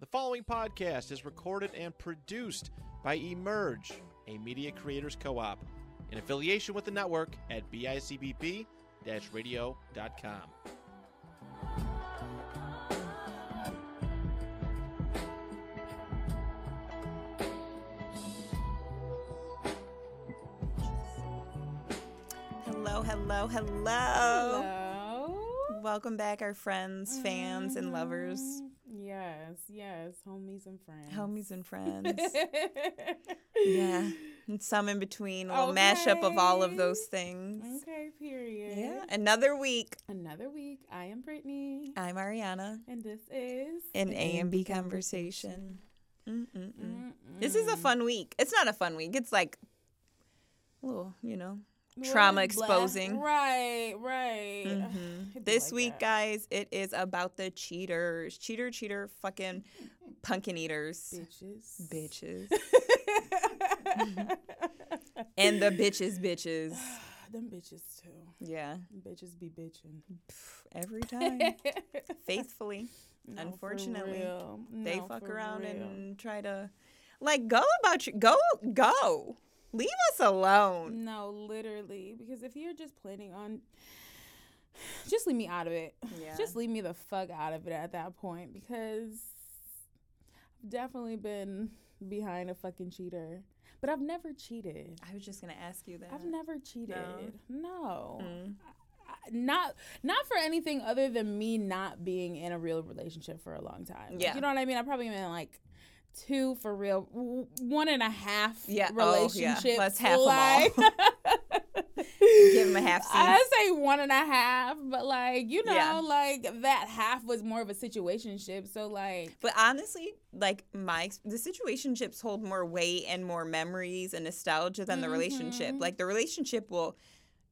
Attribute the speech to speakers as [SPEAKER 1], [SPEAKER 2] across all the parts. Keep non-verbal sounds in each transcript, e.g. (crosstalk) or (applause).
[SPEAKER 1] The following podcast is recorded and produced by Emerge, a media creators co op, in affiliation with the network at bicbp radio.com.
[SPEAKER 2] Hello, hello, hello.
[SPEAKER 3] Hello.
[SPEAKER 2] Welcome back, our friends, fans, and lovers,
[SPEAKER 3] Yes, yes, homies and friends.
[SPEAKER 2] homies and friends. yeah, (laughs) and some in between, a little mashup of all of those things.
[SPEAKER 3] okay, period.
[SPEAKER 2] Yeah, another week.
[SPEAKER 3] Another week. I am Brittany,
[SPEAKER 2] I'm Ariana,
[SPEAKER 3] and this is
[SPEAKER 2] an A and B conversation. Mm-mm-mm. This is a fun week. It's not a fun week. It's like a little, you know? Trauma exposing.
[SPEAKER 3] Right, right.
[SPEAKER 2] Mhm. This
[SPEAKER 3] like
[SPEAKER 2] week,
[SPEAKER 3] that.
[SPEAKER 2] guys, it is about the cheaters. Cheater, cheater, fucking (laughs) pumpkin eaters.
[SPEAKER 3] bitches.
[SPEAKER 2] Bitches. (laughs) and the bitches, bitches. (sighs)
[SPEAKER 3] Them bitches too.
[SPEAKER 2] Yeah,
[SPEAKER 3] bitches be bitching.
[SPEAKER 2] every time. (laughs) Faithfully.
[SPEAKER 3] No, for
[SPEAKER 2] Unfortunately. They fuck around
[SPEAKER 3] real.
[SPEAKER 2] and try to, like, go about you. Go, go. Leave us alone.
[SPEAKER 3] No, literally. Because if you're just planning on just leave me out of it.
[SPEAKER 2] Yeah.
[SPEAKER 3] Just leave me the fuck out of it at that point because I've definitely been behind a fucking cheater. But I've never cheated.
[SPEAKER 2] I was just going to ask you that.
[SPEAKER 3] I've never cheated. No.
[SPEAKER 2] Mm.
[SPEAKER 3] I- Not not for anything other than me not being in a real relationship for a long time. Like,
[SPEAKER 2] Yeah.
[SPEAKER 3] you know what I mean? I probably been like two for real, one and a half
[SPEAKER 2] Yeah. Oh, yeah. Let's half 'em all.
[SPEAKER 3] like, (laughs)
[SPEAKER 2] Give 'em a half (laughs)
[SPEAKER 3] I say one and a half, but like you know,
[SPEAKER 2] Yeah.
[SPEAKER 3] like that half was more of a situationship. So like,
[SPEAKER 2] But honestly, like my the situationships hold more weight and more memories and nostalgia than the relationship.
[SPEAKER 3] Mhm.
[SPEAKER 2] Like the relationship will,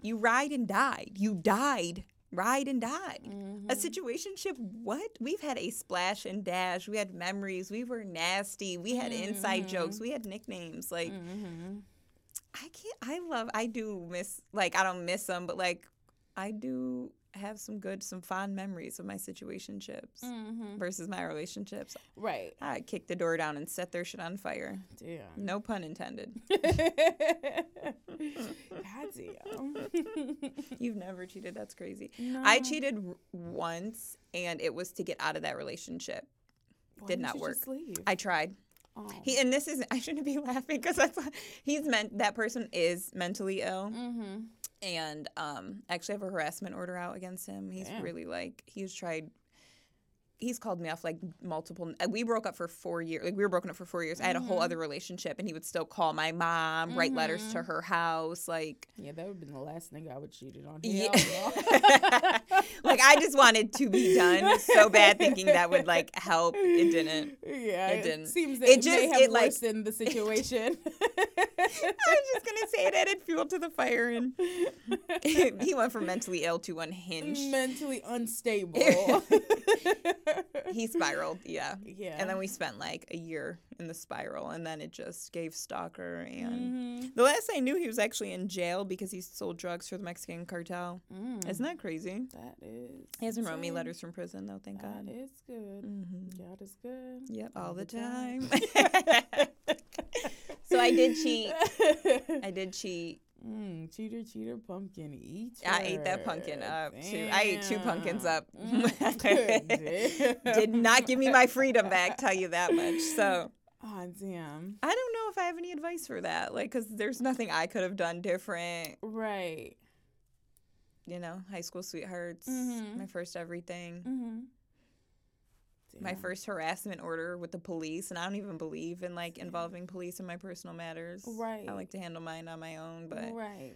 [SPEAKER 2] you ride and died. You died, ride and died. A
[SPEAKER 3] mhm.
[SPEAKER 2] situationship, what? We've had a splash and dash. We had memories. We were nasty. We had inside jokes. We had nicknames. Like
[SPEAKER 3] Mhm.
[SPEAKER 2] I can't. I love. I do miss. Like I don't miss them, but like I do have some good, some fond memories of my situationships
[SPEAKER 3] Mhm.
[SPEAKER 2] versus my relationships.
[SPEAKER 3] right?
[SPEAKER 2] I kick the door down and set their shit on fire.
[SPEAKER 3] Damn.
[SPEAKER 2] No pun intended. (laughs)
[SPEAKER 3] God damn. (laughs)
[SPEAKER 2] You've never cheated. That's crazy. I cheated once, and it was to get out of that relationship.
[SPEAKER 3] Why
[SPEAKER 2] did not work. I tried.
[SPEAKER 3] oh.
[SPEAKER 2] He and this is (laughs) I shouldn't be laughing because that's he's meant that person is mentally ill
[SPEAKER 3] mm-hmm.
[SPEAKER 2] And um actually have a harassment order out against him. He's
[SPEAKER 3] Damn.
[SPEAKER 2] really like he's tried. He's called me off like multiple. We broke up for four years. Like we were broken up for four years. I had a whole
[SPEAKER 3] Mhm.
[SPEAKER 2] other relationship, and he would still call my mom, write letters to
[SPEAKER 3] Mhm.
[SPEAKER 2] her house, like
[SPEAKER 3] Yeah, that would have been the last nigga I would cheated on.
[SPEAKER 2] Yeah. (laughs) Like I just wanted to be done so bad, thinking that would like help. It didn't.
[SPEAKER 3] Yeah,
[SPEAKER 2] It
[SPEAKER 3] it,
[SPEAKER 2] didn't.
[SPEAKER 3] seems that
[SPEAKER 2] It
[SPEAKER 3] it, may
[SPEAKER 2] just-
[SPEAKER 3] have
[SPEAKER 2] it, like-
[SPEAKER 3] worsened the situation. (laughs)
[SPEAKER 2] I was just gonna say it added fuel to the fire, and (laughs) he went from mentally ill to unhinged.
[SPEAKER 3] Mentally unstable.
[SPEAKER 2] He (laughs) spiraled, yeah.
[SPEAKER 3] yeah.
[SPEAKER 2] And then we spent like a year in the spiral, and then it just gave stalker. And
[SPEAKER 3] Mhm.
[SPEAKER 2] the last I knew, he was actually in jail because he sold drugs for the Mexican cartel.
[SPEAKER 3] Mm,
[SPEAKER 2] Isn't that crazy?
[SPEAKER 3] that is.
[SPEAKER 2] He hasn't wrote me letters from prison though, thank
[SPEAKER 3] That
[SPEAKER 2] God.
[SPEAKER 3] is good.
[SPEAKER 2] hmm
[SPEAKER 3] God is good.
[SPEAKER 2] Yep, all,
[SPEAKER 3] all
[SPEAKER 2] the
[SPEAKER 3] the
[SPEAKER 2] time.
[SPEAKER 3] time. (laughs)
[SPEAKER 2] so I did cheat. (laughs) I did cheat.
[SPEAKER 3] Mm, cheater, cheater, pumpkin eater.
[SPEAKER 2] I ate that pumpkin up too. I ate two pumpkins up. (laughs)
[SPEAKER 3] Mm,
[SPEAKER 2] did not give me my freedom back, tell you that much. So
[SPEAKER 3] Oh damn.
[SPEAKER 2] I don't know if I have any advice for that. Like, because there's nothing I could have done different.
[SPEAKER 3] Right.
[SPEAKER 2] You know, high school sweethearts,
[SPEAKER 3] Mhm.
[SPEAKER 2] my first everything,
[SPEAKER 3] Mm-hmm.
[SPEAKER 2] My first harassment order with the police. And I don't even believe in like involving police in my personal matters.
[SPEAKER 3] Right.
[SPEAKER 2] I like to handle mine on my own, but
[SPEAKER 3] right.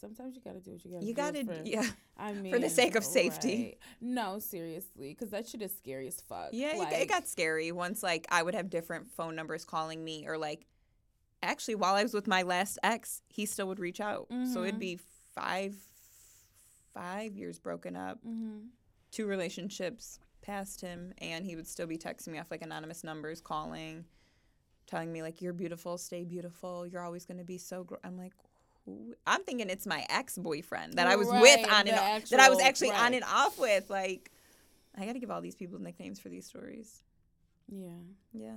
[SPEAKER 3] Sometimes you gotta do what you gotta do.
[SPEAKER 2] you
[SPEAKER 3] do.
[SPEAKER 2] gotta,
[SPEAKER 3] for,
[SPEAKER 2] yeah. (laughs)
[SPEAKER 3] I mean, for
[SPEAKER 2] the sake of safety.
[SPEAKER 3] right. No, seriously, because that shit is scary as fuck.
[SPEAKER 2] Yeah, it- it, got scary once like I would have different phone numbers calling me or like actually while I was with my last ex, he still would reach out. So it'd
[SPEAKER 3] Mhm.
[SPEAKER 2] be five five years broken up,
[SPEAKER 3] Mhm.
[SPEAKER 2] two relationships past him and he would still be texting me off like anonymous numbers calling telling me like you're beautiful, stay beautiful, you're always going to be so gr-. I'm like who? I'm thinking it's my ex-boyfriend that I was with on and off, that I was
[SPEAKER 3] actual-
[SPEAKER 2] actually on and off with like I got to give all these people nicknames for these stories.
[SPEAKER 3] Yeah.
[SPEAKER 2] Yeah.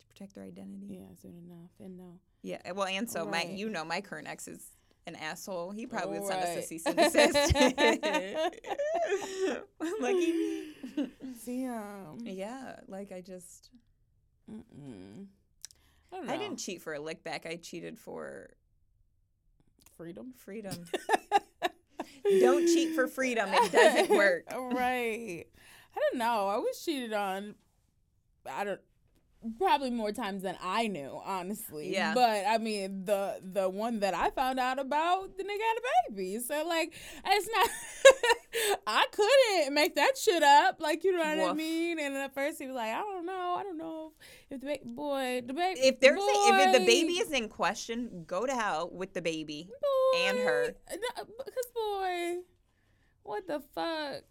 [SPEAKER 2] To protect their identity.
[SPEAKER 3] Yeah. Soon enough. And no.
[SPEAKER 2] Yeah. Well, and so my, you know, my current ex is an asshole. He probably would send us a cease and desist. (laughs) Lucky me. (laughs)
[SPEAKER 3] Damn.
[SPEAKER 2] Yeah. Like I just,
[SPEAKER 3] Mm-mm. I.
[SPEAKER 2] I didn't cheat for a lick back. I cheated for
[SPEAKER 3] freedom.
[SPEAKER 2] freedom. (laughs) Don't cheat for freedom. It doesn't work.
[SPEAKER 3] right. I don't know. I was cheated on. I don't. Probably more times than I knew, honestly.
[SPEAKER 2] Yeah.
[SPEAKER 3] But I mean, the the one that I found out about, the nigga had a baby. So like, it's not. (laughs) I couldn't make that shit up. Like you know what I mean. And at first he was like, I don't know. I don't know if the ba- boy, the baby.
[SPEAKER 2] If there's a, if the baby is in question, go to hell with the baby. and her.
[SPEAKER 3] Boy, Because boy, what the fuck?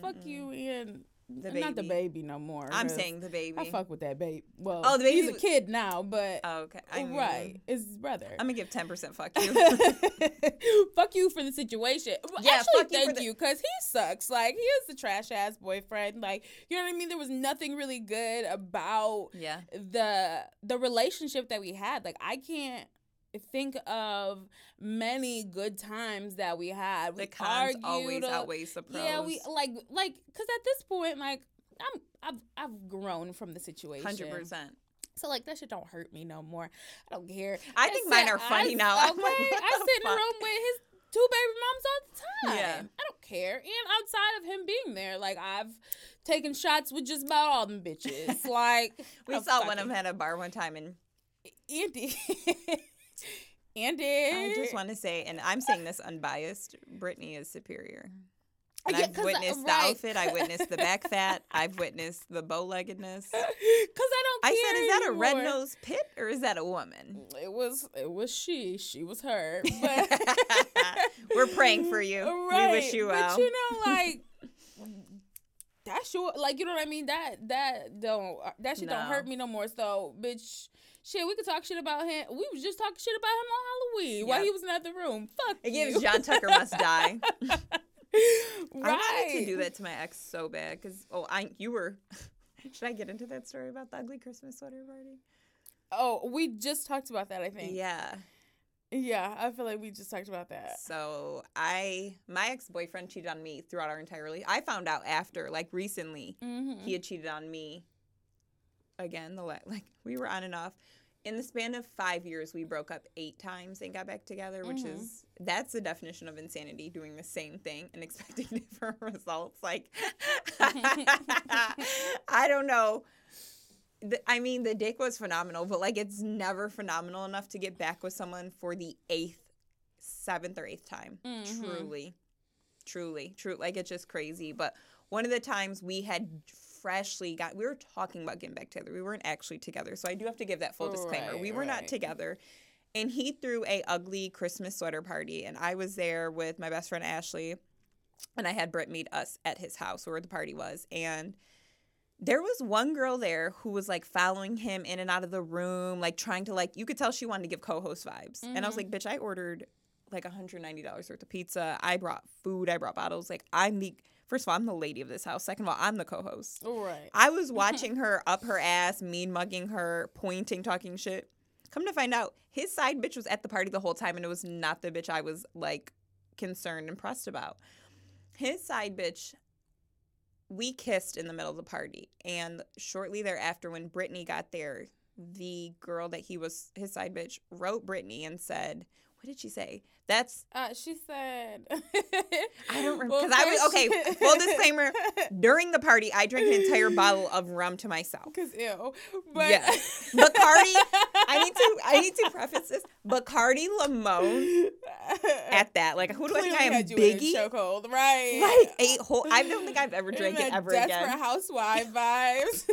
[SPEAKER 3] Fuck
[SPEAKER 2] Mm-mm-mm.
[SPEAKER 3] you and
[SPEAKER 2] The
[SPEAKER 3] not the
[SPEAKER 2] baby.
[SPEAKER 3] baby no more.
[SPEAKER 2] I'm saying the baby.
[SPEAKER 3] I fuck with that baby. Well,
[SPEAKER 2] Oh, the baby
[SPEAKER 3] he's a kid now, but
[SPEAKER 2] Oh, okay. I oh, mean,
[SPEAKER 3] right, it's his brother.
[SPEAKER 2] I'm gonna give ten percent. Fuck you. (laughs)
[SPEAKER 3] fuck you for the situation.
[SPEAKER 2] Yeah,
[SPEAKER 3] actually,
[SPEAKER 2] fuck you for
[SPEAKER 3] thank
[SPEAKER 2] the-
[SPEAKER 3] you, because he sucks. Like he is a trash ass boyfriend. Like you know what I mean. There was nothing really good about
[SPEAKER 2] yeah.
[SPEAKER 3] the the relationship that we had like i can't think of many good times that we had we
[SPEAKER 2] The cons
[SPEAKER 3] argued
[SPEAKER 2] always
[SPEAKER 3] a-
[SPEAKER 2] outweighs the pros.
[SPEAKER 3] yeah we like like because at this point like i'm i've i've grown from the situation
[SPEAKER 2] Hundred percent.
[SPEAKER 3] so like that shit don't hurt me no more i don't care
[SPEAKER 2] I think mine are funny
[SPEAKER 3] I-
[SPEAKER 2] now. (laughs)
[SPEAKER 3] okay i sit in the
[SPEAKER 2] fuck?
[SPEAKER 3] room with his two baby moms all the time
[SPEAKER 2] Yeah.
[SPEAKER 3] i don't care and outside of him being there like i've taken shots with just about all them bitches (laughs) like
[SPEAKER 2] We saw one of them at a bar one time, and
[SPEAKER 3] Andy. (laughs) Andy.
[SPEAKER 2] I just want to say, and I'm saying this unbiased, Brittany is superior. And
[SPEAKER 3] Yeah,
[SPEAKER 2] I've
[SPEAKER 3] I- uh,
[SPEAKER 2] witnessed the
[SPEAKER 3] right.
[SPEAKER 2] outfit. I witnessed the back fat. I've witnessed the bow-leggedness. (laughs)
[SPEAKER 3] Cause I don't.
[SPEAKER 2] I said, "Is that a red nosed pit or is that a woman?"
[SPEAKER 3] Mm, it was. It was she. She was her. (laughs) But (laughs)
[SPEAKER 2] We're praying for you. We wish you well.
[SPEAKER 3] But you know, like that's your like you know what I mean. That that don't uh, that shit don't hurt me no more. So bitch. Shit, we could talk shit about him. We was just talking shit about him on Halloween while he was in the room. Fuck
[SPEAKER 2] It
[SPEAKER 3] you.
[SPEAKER 2] gives John Tucker must die.
[SPEAKER 3] right. (laughs)
[SPEAKER 2] I wanted to do that to my ex so bad because oh, I you were. (laughs) Should I get into that story about the ugly Christmas sweater party?
[SPEAKER 3] Oh, we just talked about that. I think.
[SPEAKER 2] Yeah.
[SPEAKER 3] Yeah, I feel like we just talked about that.
[SPEAKER 2] So I, my ex boyfriend cheated on me throughout our entire relationship. I found out after, like recently,
[SPEAKER 3] Mm-hmm.
[SPEAKER 2] he had cheated on me. Again, the (laughs) like we were on and off. In the span of five years, we broke up eight times and got back together, which
[SPEAKER 3] Mhm.
[SPEAKER 2] is that's the definition of insanity: doing the same thing and (laughs) expecting (laughs) different results. Like, I don't know. I mean, the dick was phenomenal, but like, it's never phenomenal enough to get back with someone for the eighth, seventh, or eighth time.
[SPEAKER 3] Mhm.
[SPEAKER 2] Truly, truly, true. Like, it's just crazy. But one of the times we had freshly got, we were talking about getting back together. We weren't actually together, so I do have to give that full disclaimer. we
[SPEAKER 3] Right,
[SPEAKER 2] were not together. And he threw a ugly Christmas sweater party, and I was there with my best friend Ashley, and I had Britt meet us at his house where the party was, and there was one girl there who was like following him in and out of the room, like trying to like you could tell she wanted to give co-host vibes. And I was like, mm-hmm. bitch, I ordered like $190 worth of pizza. I brought food, I brought bottles. Like I'm the first of all, I'm the lady of this house. Second of all, I'm the co-host.
[SPEAKER 3] Right.
[SPEAKER 2] I was (laughs) watching her up her ass, mean mugging her, pointing, talking shit. Come to find out, his side bitch was at the party the whole time, and it was not the bitch I was like concerned and pressed about. His side bitch, we kissed in the middle of the party, and shortly thereafter, when Brittany got there, the girl that he was his side bitch wrote Brittany and said, "What did she say? That's
[SPEAKER 3] Uh, she said. (laughs)
[SPEAKER 2] I don't remember
[SPEAKER 3] Well,
[SPEAKER 2] because I was okay. Full disclaimer: (laughs) during the party, I drank an entire (laughs) bottle of rum to myself.
[SPEAKER 3] Cause ew. But
[SPEAKER 2] Yeah. Bacardi, I need to I need to preface this. Bacardi Limon at that. Like who do I think I am?
[SPEAKER 3] had you in
[SPEAKER 2] Biggie?
[SPEAKER 3] chokehold, right?
[SPEAKER 2] Like eight whole I don't think I've ever drank it ever
[SPEAKER 3] Desperate
[SPEAKER 2] again.
[SPEAKER 3] Housewife vibes.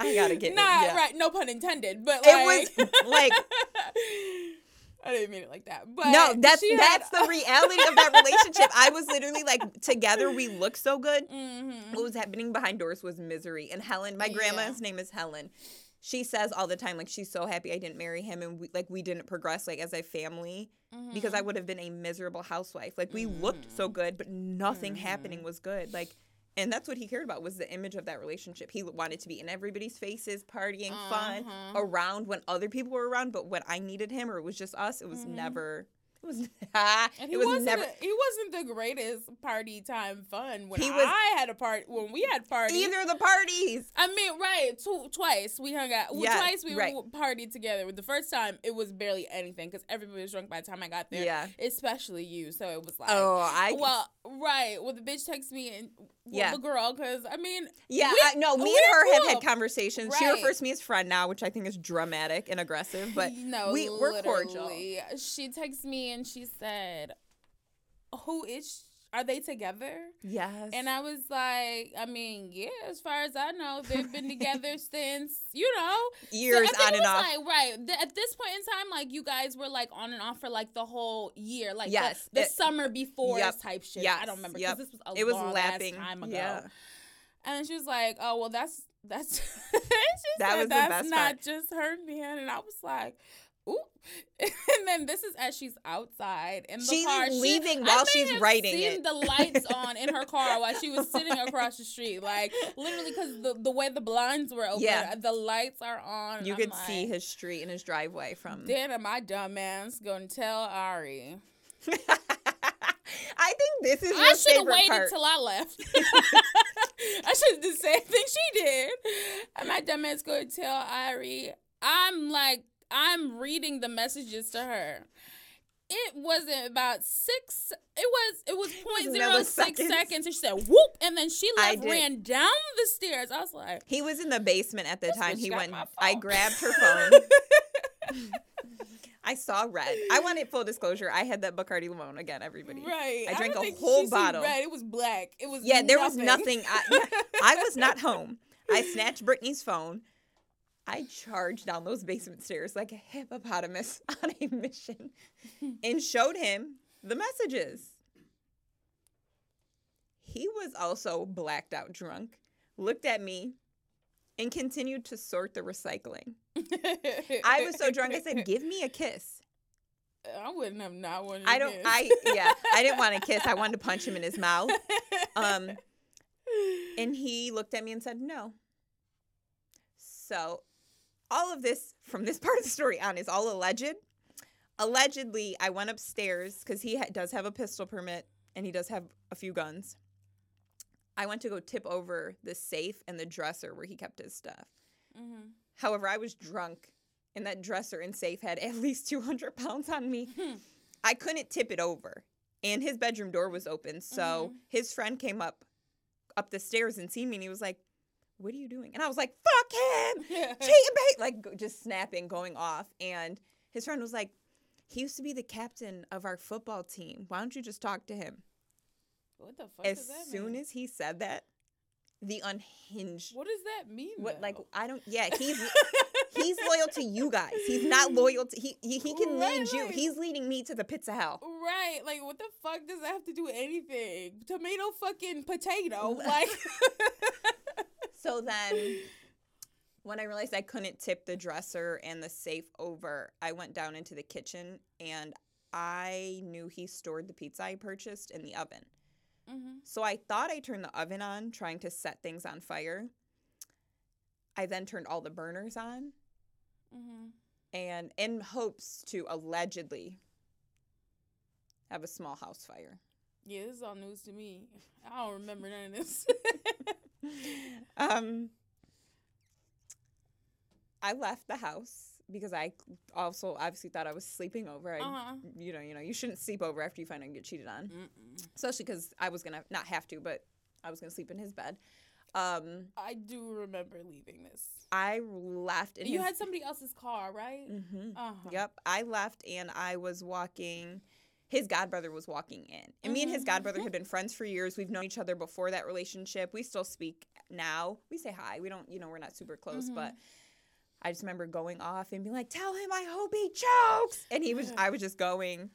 [SPEAKER 2] I gotta get it.
[SPEAKER 3] Not
[SPEAKER 2] yeah.
[SPEAKER 3] right, no pun intended, but like, It
[SPEAKER 2] was, like-
[SPEAKER 3] I didn't mean it like that. But
[SPEAKER 2] No, that's
[SPEAKER 3] had-
[SPEAKER 2] that's the reality of that relationship. I was literally like (laughs) together we look so good.
[SPEAKER 3] Mhm.
[SPEAKER 2] What was happening behind doors was misery. And Helen, my
[SPEAKER 3] Yeah.
[SPEAKER 2] grandma's name is Helen. She says all the time, like she's so happy I didn't marry him, and we, like we didn't progress like as a family because
[SPEAKER 3] Mm-hmm.
[SPEAKER 2] I would have been a miserable housewife. Like we looked so good, but nothing happening was good. Like And that's what he cared about was the image of that relationship. He wanted to be in everybody's faces, partying, fun,
[SPEAKER 3] Uh-huh.
[SPEAKER 2] around when other people were around. But when I needed him or it was just us, it was
[SPEAKER 3] Mhm.
[SPEAKER 2] never. It was. (laughs)
[SPEAKER 3] And he
[SPEAKER 2] it was
[SPEAKER 3] wasn't
[SPEAKER 2] never.
[SPEAKER 3] a- he wasn't the greatest party time fun when
[SPEAKER 2] He was-
[SPEAKER 3] I had a party when we had parties.
[SPEAKER 2] Either of the parties.
[SPEAKER 3] I mean, right? Tw- twice we hung out. Well, twice we
[SPEAKER 2] right.
[SPEAKER 3] partied together. The first time it was barely anything because everybody was drunk by the time I got there.
[SPEAKER 2] Yeah.
[SPEAKER 3] especially you. So it was like,
[SPEAKER 2] Oh, I.
[SPEAKER 3] well, right. Well, the bitch texted me and
[SPEAKER 2] Yeah.
[SPEAKER 3] the girl because I mean,
[SPEAKER 2] Yeah,
[SPEAKER 3] We-
[SPEAKER 2] I, no, me and her have had conversations. She refers to me as friend now, which I think is dramatic and aggressive, but (laughs)
[SPEAKER 3] no,
[SPEAKER 2] we- we're cordial.
[SPEAKER 3] She texts me and she said, "Who is? Are they together?"
[SPEAKER 2] yes.
[SPEAKER 3] And I was like, I mean, yeah, as far as I know, they've been together (laughs) since, you know,
[SPEAKER 2] years
[SPEAKER 3] think
[SPEAKER 2] on and off.
[SPEAKER 3] Like, right. th- at this point in time, like you guys were like on and off for like the whole year, like the-
[SPEAKER 2] Yes,
[SPEAKER 3] the,
[SPEAKER 2] it-
[SPEAKER 3] summer before
[SPEAKER 2] Yep,
[SPEAKER 3] type shit. I don't remember
[SPEAKER 2] yep.
[SPEAKER 3] because this was a
[SPEAKER 2] it was
[SPEAKER 3] long
[SPEAKER 2] lapping.
[SPEAKER 3] ass time ago.
[SPEAKER 2] Yeah.
[SPEAKER 3] And she was like, "Oh well, that's that's." (laughs)
[SPEAKER 2] That
[SPEAKER 3] said,
[SPEAKER 2] was the
[SPEAKER 3] that's
[SPEAKER 2] best
[SPEAKER 3] not
[SPEAKER 2] part.
[SPEAKER 3] just her man, and I was like. Ooh. (laughs) and then this is as she's outside in the
[SPEAKER 2] She's
[SPEAKER 3] car. She-
[SPEAKER 2] leaving
[SPEAKER 3] I
[SPEAKER 2] while she's writing it.
[SPEAKER 3] the lights (laughs) on in her car while she was sitting across the street, like literally because the, the way the blinds were open,
[SPEAKER 2] Yeah.
[SPEAKER 3] the lights are on.
[SPEAKER 2] You
[SPEAKER 3] I'm
[SPEAKER 2] could
[SPEAKER 3] like,
[SPEAKER 2] see his street and his driveway from.
[SPEAKER 3] then am I dumbass gonna tell Ari? (laughs)
[SPEAKER 2] I think this is
[SPEAKER 3] I should have waited
[SPEAKER 2] part.
[SPEAKER 3] till I left. I should have did the same thing she did. And my dumbass gonna tell Ari. I'm like, I'm reading the messages to her. It wasn't about six. It was. It was (laughs) point zero six seconds. And she said whoop, and then she
[SPEAKER 2] I
[SPEAKER 3] left, ran down the stairs. I was like,
[SPEAKER 2] he was in the basement at the time. He went. I grabbed her phone. (laughs) I saw red. I wanted full disclosure. I had that Bacardi Limon again. Everybody.
[SPEAKER 3] right.
[SPEAKER 2] I drank
[SPEAKER 3] don't
[SPEAKER 2] a whole bottle.
[SPEAKER 3] Red. It was black. It was
[SPEAKER 2] Yeah, there was nothing. I, I was not (laughs) home. I snatched Brittany's phone. I charged down those basement stairs like a hippopotamus (laughs) on a mission (laughs) and showed him the messages. He was also blacked out drunk, looked at me, and continued to sort the recycling. I was so drunk, I said, Give me a kiss. (laughs)
[SPEAKER 3] I wouldn't have not wanted.
[SPEAKER 2] I don't,
[SPEAKER 3] this.
[SPEAKER 2] I, yeah, I didn't want to kiss. I wanted to punch him in his mouth. Um, and he looked at me and said, No. So, all of this from this (laughs) part of the story on is all alleged. Allegedly, I went upstairs because he ha- does have a pistol permit and he does have a few guns. I went to go tip over the safe and the dresser where he kept his stuff.
[SPEAKER 3] Mhm.
[SPEAKER 2] However, I was drunk and that dresser and safe had at (laughs) least 200 pounds on me. I couldn't tip it over. And his bedroom door was open. So
[SPEAKER 3] Mhm.
[SPEAKER 2] his friend came up up the stairs and seen me and he was like, What are you doing? And I was like, Fuck him! (laughs) cheating, bait! Like just snapping, going off. And his friend was like, He used to be the captain of our football team. Why don't you just talk to him?
[SPEAKER 3] What the fuck
[SPEAKER 2] As
[SPEAKER 3] does that
[SPEAKER 2] soon
[SPEAKER 3] mean?
[SPEAKER 2] as he said that, the unhinged
[SPEAKER 3] What does that mean?
[SPEAKER 2] what like? I don't yeah, he's (laughs) he's loyal to you guys. He's not (laughs) loyal to he he, he can
[SPEAKER 3] Right,
[SPEAKER 2] lead you.
[SPEAKER 3] right.
[SPEAKER 2] He's leading me to the pits of hell.
[SPEAKER 3] Right, like what the fuck does that have to do with anything? Tomato fucking potato, like
[SPEAKER 2] So then when I realized I couldn't tip the dresser and the safe over, I went down into the kitchen and I knew he stored the pizza I purchased in the oven.
[SPEAKER 3] Mhm.
[SPEAKER 2] So I thought I turned the oven on, trying to set things on fire. I then turned all the burners on
[SPEAKER 3] Mhm.
[SPEAKER 2] and in hopes to allegedly have a small house fire.
[SPEAKER 3] Yeah, this is all news to me. (laughs) I don't remember none of this. (laughs)
[SPEAKER 2] um, I left the house because I also obviously thought I was sleeping over. I,
[SPEAKER 3] Uh-huh.
[SPEAKER 2] you know, you know, you shouldn't sleep over after you find out you get cheated on,
[SPEAKER 3] Mm-mm.
[SPEAKER 2] especially because I was gonna not have to, but I was gonna sleep in his bed. Um,
[SPEAKER 3] I do remember leaving this.
[SPEAKER 2] I left. In
[SPEAKER 3] you
[SPEAKER 2] his,
[SPEAKER 3] had somebody else's car, right?
[SPEAKER 2] hmm
[SPEAKER 3] Uh-huh.
[SPEAKER 2] Yep, I left and I was walking. His godbrother was walking in, and me and his
[SPEAKER 3] Mhm.
[SPEAKER 2] godbrother had been friends for years. We've known each other before that relationship. We still speak now. We say hi. We don't, you know, we're not super close,
[SPEAKER 3] Mhm.
[SPEAKER 2] but I just remember going off and being like, "Tell him I hope he chokes," and he was. (sighs) I was just going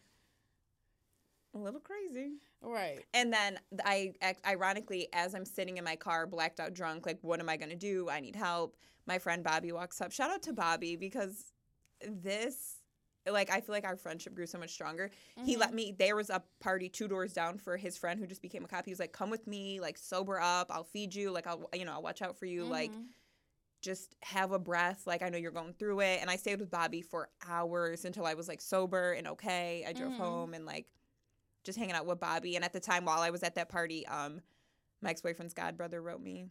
[SPEAKER 2] a little crazy.
[SPEAKER 3] Right.
[SPEAKER 2] And then I, ironically, as I'm sitting in my car, blacked out, drunk, like, what am I gonna do? I need help. My friend Bobby walks up. Shout out to Bobby because this like I feel like our friendship grew so much stronger. He let me. There was a party two doors down for his friend who just became a cop. He was like, "Come with me, like sober up. I'll feed you. Like I'll you know I'll watch out for you. Like
[SPEAKER 3] Mhm.
[SPEAKER 2] just have a breath. Like I know you're going through it." And I stayed with Bobby for hours until I was like sober and okay. I drove
[SPEAKER 3] Mhm.
[SPEAKER 2] home and like just hanging out with Bobby. And at the time, while I was at that party, um, my ex boyfriend's god brother wrote me,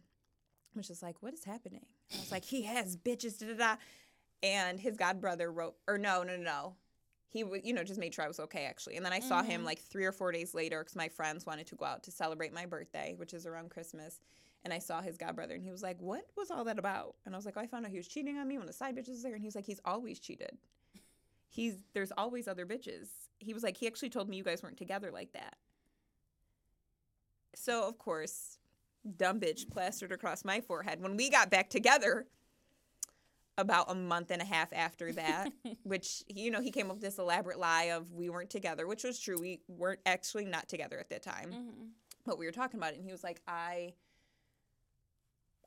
[SPEAKER 2] which was just like, "What is happening?" I was like, "He has bitches." Da da da. And his god brother wrote, or no, no, no, no. He you know, just made sure I was okay actually. And then I saw him
[SPEAKER 3] Mhm.
[SPEAKER 2] like three or four days later because my friends wanted to go out to celebrate my birthday, which is around Christmas. And I saw his god brother, and he was like, "What was all that about?" And I was like, oh, "I found out he was cheating on me when the side bitch was there." And he's like, "He's always cheated. He's there's always other bitches." He was like, "He actually told me you guys weren't together like that." So of course, dumb bitch plastered across my forehead. When we got back together, about a month and a half after that, (laughs) which you know he came up with this elaborate lie of we weren't together, which was true. We weren't actually not together at that time.
[SPEAKER 3] Mhm.
[SPEAKER 2] but we were talking about it and he was like i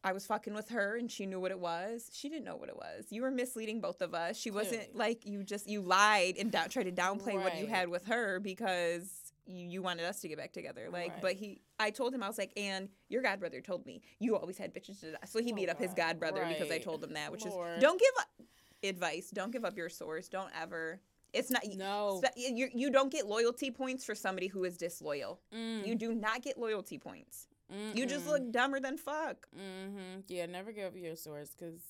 [SPEAKER 2] i was fucking with her and she knew what it was. She didn't know what it was. You were misleading both of us. She wasn't like you just you lied and down, tried to downplay what you had with her because you, wanted us to get back together like
[SPEAKER 3] Right.
[SPEAKER 2] but he i told him i was like and your god brother told me you always had bitches to die. so he
[SPEAKER 3] Oh,
[SPEAKER 2] beat up his
[SPEAKER 3] God.
[SPEAKER 2] god brother because i told him that which
[SPEAKER 3] Lord.
[SPEAKER 2] is don't give up advice don't give up your source don't ever it's not
[SPEAKER 3] No.
[SPEAKER 2] you, you don't get loyalty points for somebody who is disloyal
[SPEAKER 3] Mm.
[SPEAKER 2] you do not get loyalty points you just look dumber than fuck.
[SPEAKER 3] Mm-hmm. Yeah, never give up your source because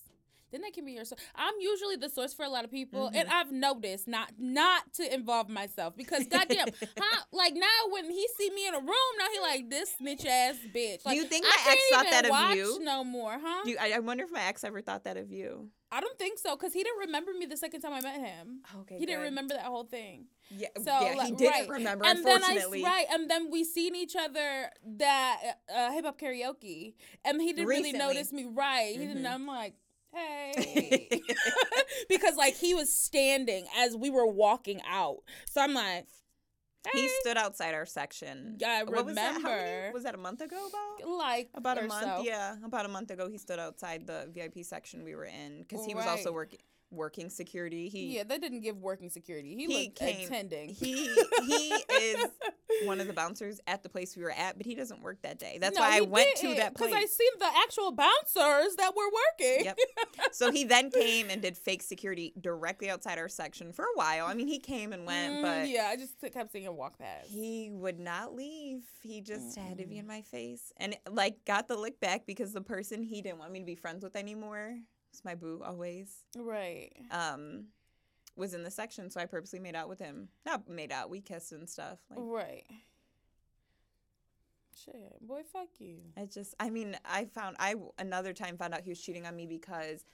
[SPEAKER 3] then that can be your source. I'm usually the source for a lot of people, and I've noticed not not to involve myself because goddamn, (laughs) huh? Like now when he see me in a room, now he like this snitch ass bitch. Like,
[SPEAKER 2] you think my
[SPEAKER 3] can't
[SPEAKER 2] ex thought that of
[SPEAKER 3] watch
[SPEAKER 2] you?
[SPEAKER 3] No more, huh?
[SPEAKER 2] Do you, I, I wonder if my ex ever thought that of you.
[SPEAKER 3] I don't think so because he didn't remember me the second time I met him.
[SPEAKER 2] Okay,
[SPEAKER 3] He didn't remember that whole thing.
[SPEAKER 2] Yeah,
[SPEAKER 3] So
[SPEAKER 2] yeah, he didn't
[SPEAKER 3] right.
[SPEAKER 2] remember.
[SPEAKER 3] and then I
[SPEAKER 2] unfortunately,
[SPEAKER 3] right, and then we seen each other that uh, hip hop karaoke, and he didn't really notice me. Right, he didn't.
[SPEAKER 2] Mhm.
[SPEAKER 3] I'm like, hey, (laughs) (laughs) because like he was standing as we were walking out, so I'm like,
[SPEAKER 2] he
[SPEAKER 3] eh.
[SPEAKER 2] stood outside our section.
[SPEAKER 3] Yeah i
[SPEAKER 2] What was that? Many-
[SPEAKER 3] remember.
[SPEAKER 2] was that a month ago? About
[SPEAKER 3] like
[SPEAKER 2] about a month.
[SPEAKER 3] so.
[SPEAKER 2] Yeah, about a month ago, he stood outside the VIP section we were in because he was also working working security. He
[SPEAKER 3] Yeah, that didn't give working security. He,
[SPEAKER 2] He
[SPEAKER 3] looked
[SPEAKER 2] came-
[SPEAKER 3] attending.
[SPEAKER 2] he he is one of the bouncers at the place we were at, but he doesn't work that day. That's
[SPEAKER 3] No,
[SPEAKER 2] why I went to that place.
[SPEAKER 3] because I seen the actual bouncers that were working.
[SPEAKER 2] Yep. So he then came and did fake security directly outside our section for a while. I mean, he came and went,
[SPEAKER 3] Mm,
[SPEAKER 2] but
[SPEAKER 3] yeah, I just kept seeing him walk past.
[SPEAKER 2] he would not leave. He just had to be in my face and like got the lick back because the person he didn't want me to be friends with anymore was my boo always.
[SPEAKER 3] right.
[SPEAKER 2] Um, was in the section, so I purposely made out with him. Not made out, we kissed and stuff. Like
[SPEAKER 3] Right. Shit, boy, fuck you.
[SPEAKER 2] I just, I mean, I found, I another time found out he was cheating on me because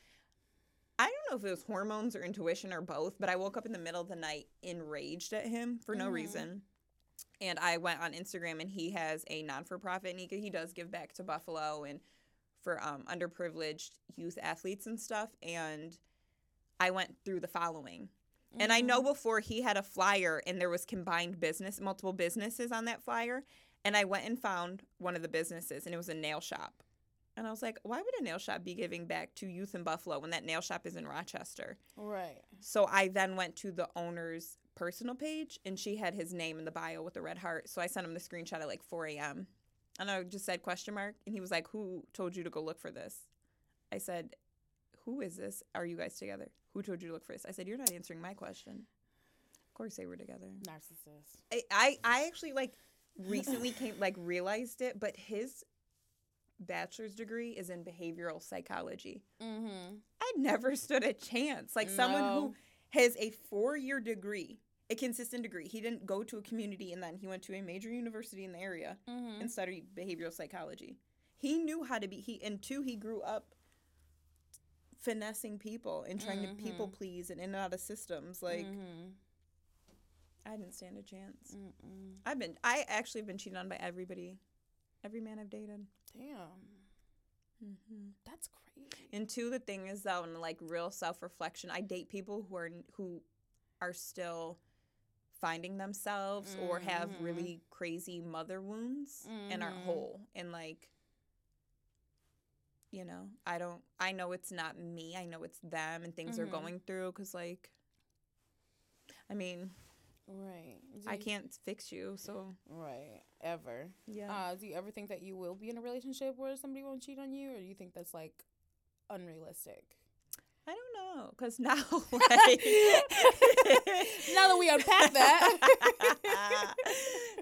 [SPEAKER 2] I don't know if it was hormones or intuition or both, but I woke up in the middle of the night enraged at him for no
[SPEAKER 3] Mhm.
[SPEAKER 2] reason. And I went on Instagram and he has a non for profit and he, he does give back to Buffalo and for um, underprivileged youth athletes and stuff. And I went through the following. And I know
[SPEAKER 3] Mm-hmm.
[SPEAKER 2] before he had a flyer and there was combined business, multiple businesses on that flyer. And I went and found one of the businesses and it was a nail shop. And I was like, why would a nail shop be giving back to youth in Buffalo when that nail shop is in Rochester?
[SPEAKER 3] Right.
[SPEAKER 2] So I then went to the owner's personal page and she had his name in the bio with the red heart. So I sent him the screenshot at like 4 a.m. And I just said question mark. And he was like, Who told you to go look for this? I said, Who is this? Are you guys together? Who told you to look for this? I said, You're not answering my question. Of course they were together.
[SPEAKER 3] Narcissist.
[SPEAKER 2] I, I, I actually like recently (laughs) came like realized it, but his bachelor's degree is in behavioral psychology.
[SPEAKER 3] Mm-hmm.
[SPEAKER 2] I never stood a chance. Like someone who has a four year degree, a consistent degree. He didn't go to a community and then he went to a major university in the area
[SPEAKER 3] Mm-hmm.
[SPEAKER 2] and studied behavioral psychology. He knew how to be he and two, he grew up finessing people and trying to people please and in and out of systems. Like
[SPEAKER 3] mm-hmm.
[SPEAKER 2] I didn't stand a chance.
[SPEAKER 3] Mm-mm.
[SPEAKER 2] I've been I actually have been cheated on by everybody. Every man I've dated.
[SPEAKER 3] Damn,
[SPEAKER 2] Mm-hmm.
[SPEAKER 3] that's crazy.
[SPEAKER 2] And two, the thing is though, in like real self reflection, I date people who are who are still finding themselves or have
[SPEAKER 3] Mhm.
[SPEAKER 2] really crazy mother wounds and are
[SPEAKER 3] Mhm.
[SPEAKER 2] whole and like you know i don't i know it's not me i know it's them and things they're
[SPEAKER 3] Mhm.
[SPEAKER 2] going through because like I mean,
[SPEAKER 3] Right. Do
[SPEAKER 2] I can't fix you, so
[SPEAKER 3] Right. Ever.
[SPEAKER 2] yeah.
[SPEAKER 3] Uh, do you ever think that you will be in a relationship where somebody won't cheat on you, or do you think that's like unrealistic?
[SPEAKER 2] I don't know, cause now (laughs) (laughs) like
[SPEAKER 3] now that we unpack that,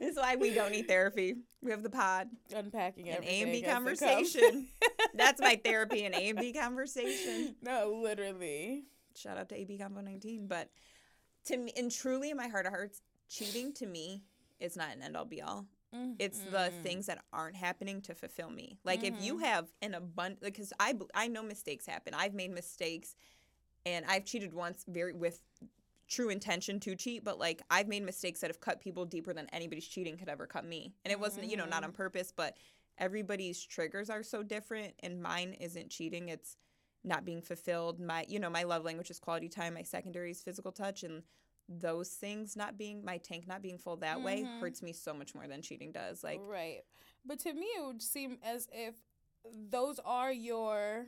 [SPEAKER 2] is why we don't need therapy. We have the pod,
[SPEAKER 3] unpacking
[SPEAKER 2] an
[SPEAKER 3] everything
[SPEAKER 2] A and B
[SPEAKER 3] as it comes.
[SPEAKER 2] conversation. (laughs) That's my therapy, an A and B conversation.
[SPEAKER 3] no, literally.
[SPEAKER 2] Shout out to AB Combo 19. But to me, and truly in my heart of hearts, cheating to me is not an end all be all. It's mm-hmm, the
[SPEAKER 3] mm-hmm.
[SPEAKER 2] things that aren't happening to fulfill me. Like if you
[SPEAKER 3] Mhm.
[SPEAKER 2] have an abundant, because I I know mistakes happen. I've made mistakes, and I've cheated once, very with true intention to cheat. But like I've made mistakes that have cut people deeper than anybody's cheating could ever cut me. And it wasn't you know not on mm-hmm. purpose, but everybody's triggers are so different, and mine isn't cheating. It's not being fulfilled. My you know my love language is quality time. My secondary is physical touch, and those things not being my tank not being full that way
[SPEAKER 3] Mhm.
[SPEAKER 2] hurts me so much more than cheating does. Like
[SPEAKER 3] right. But to me, it would seem as if those are your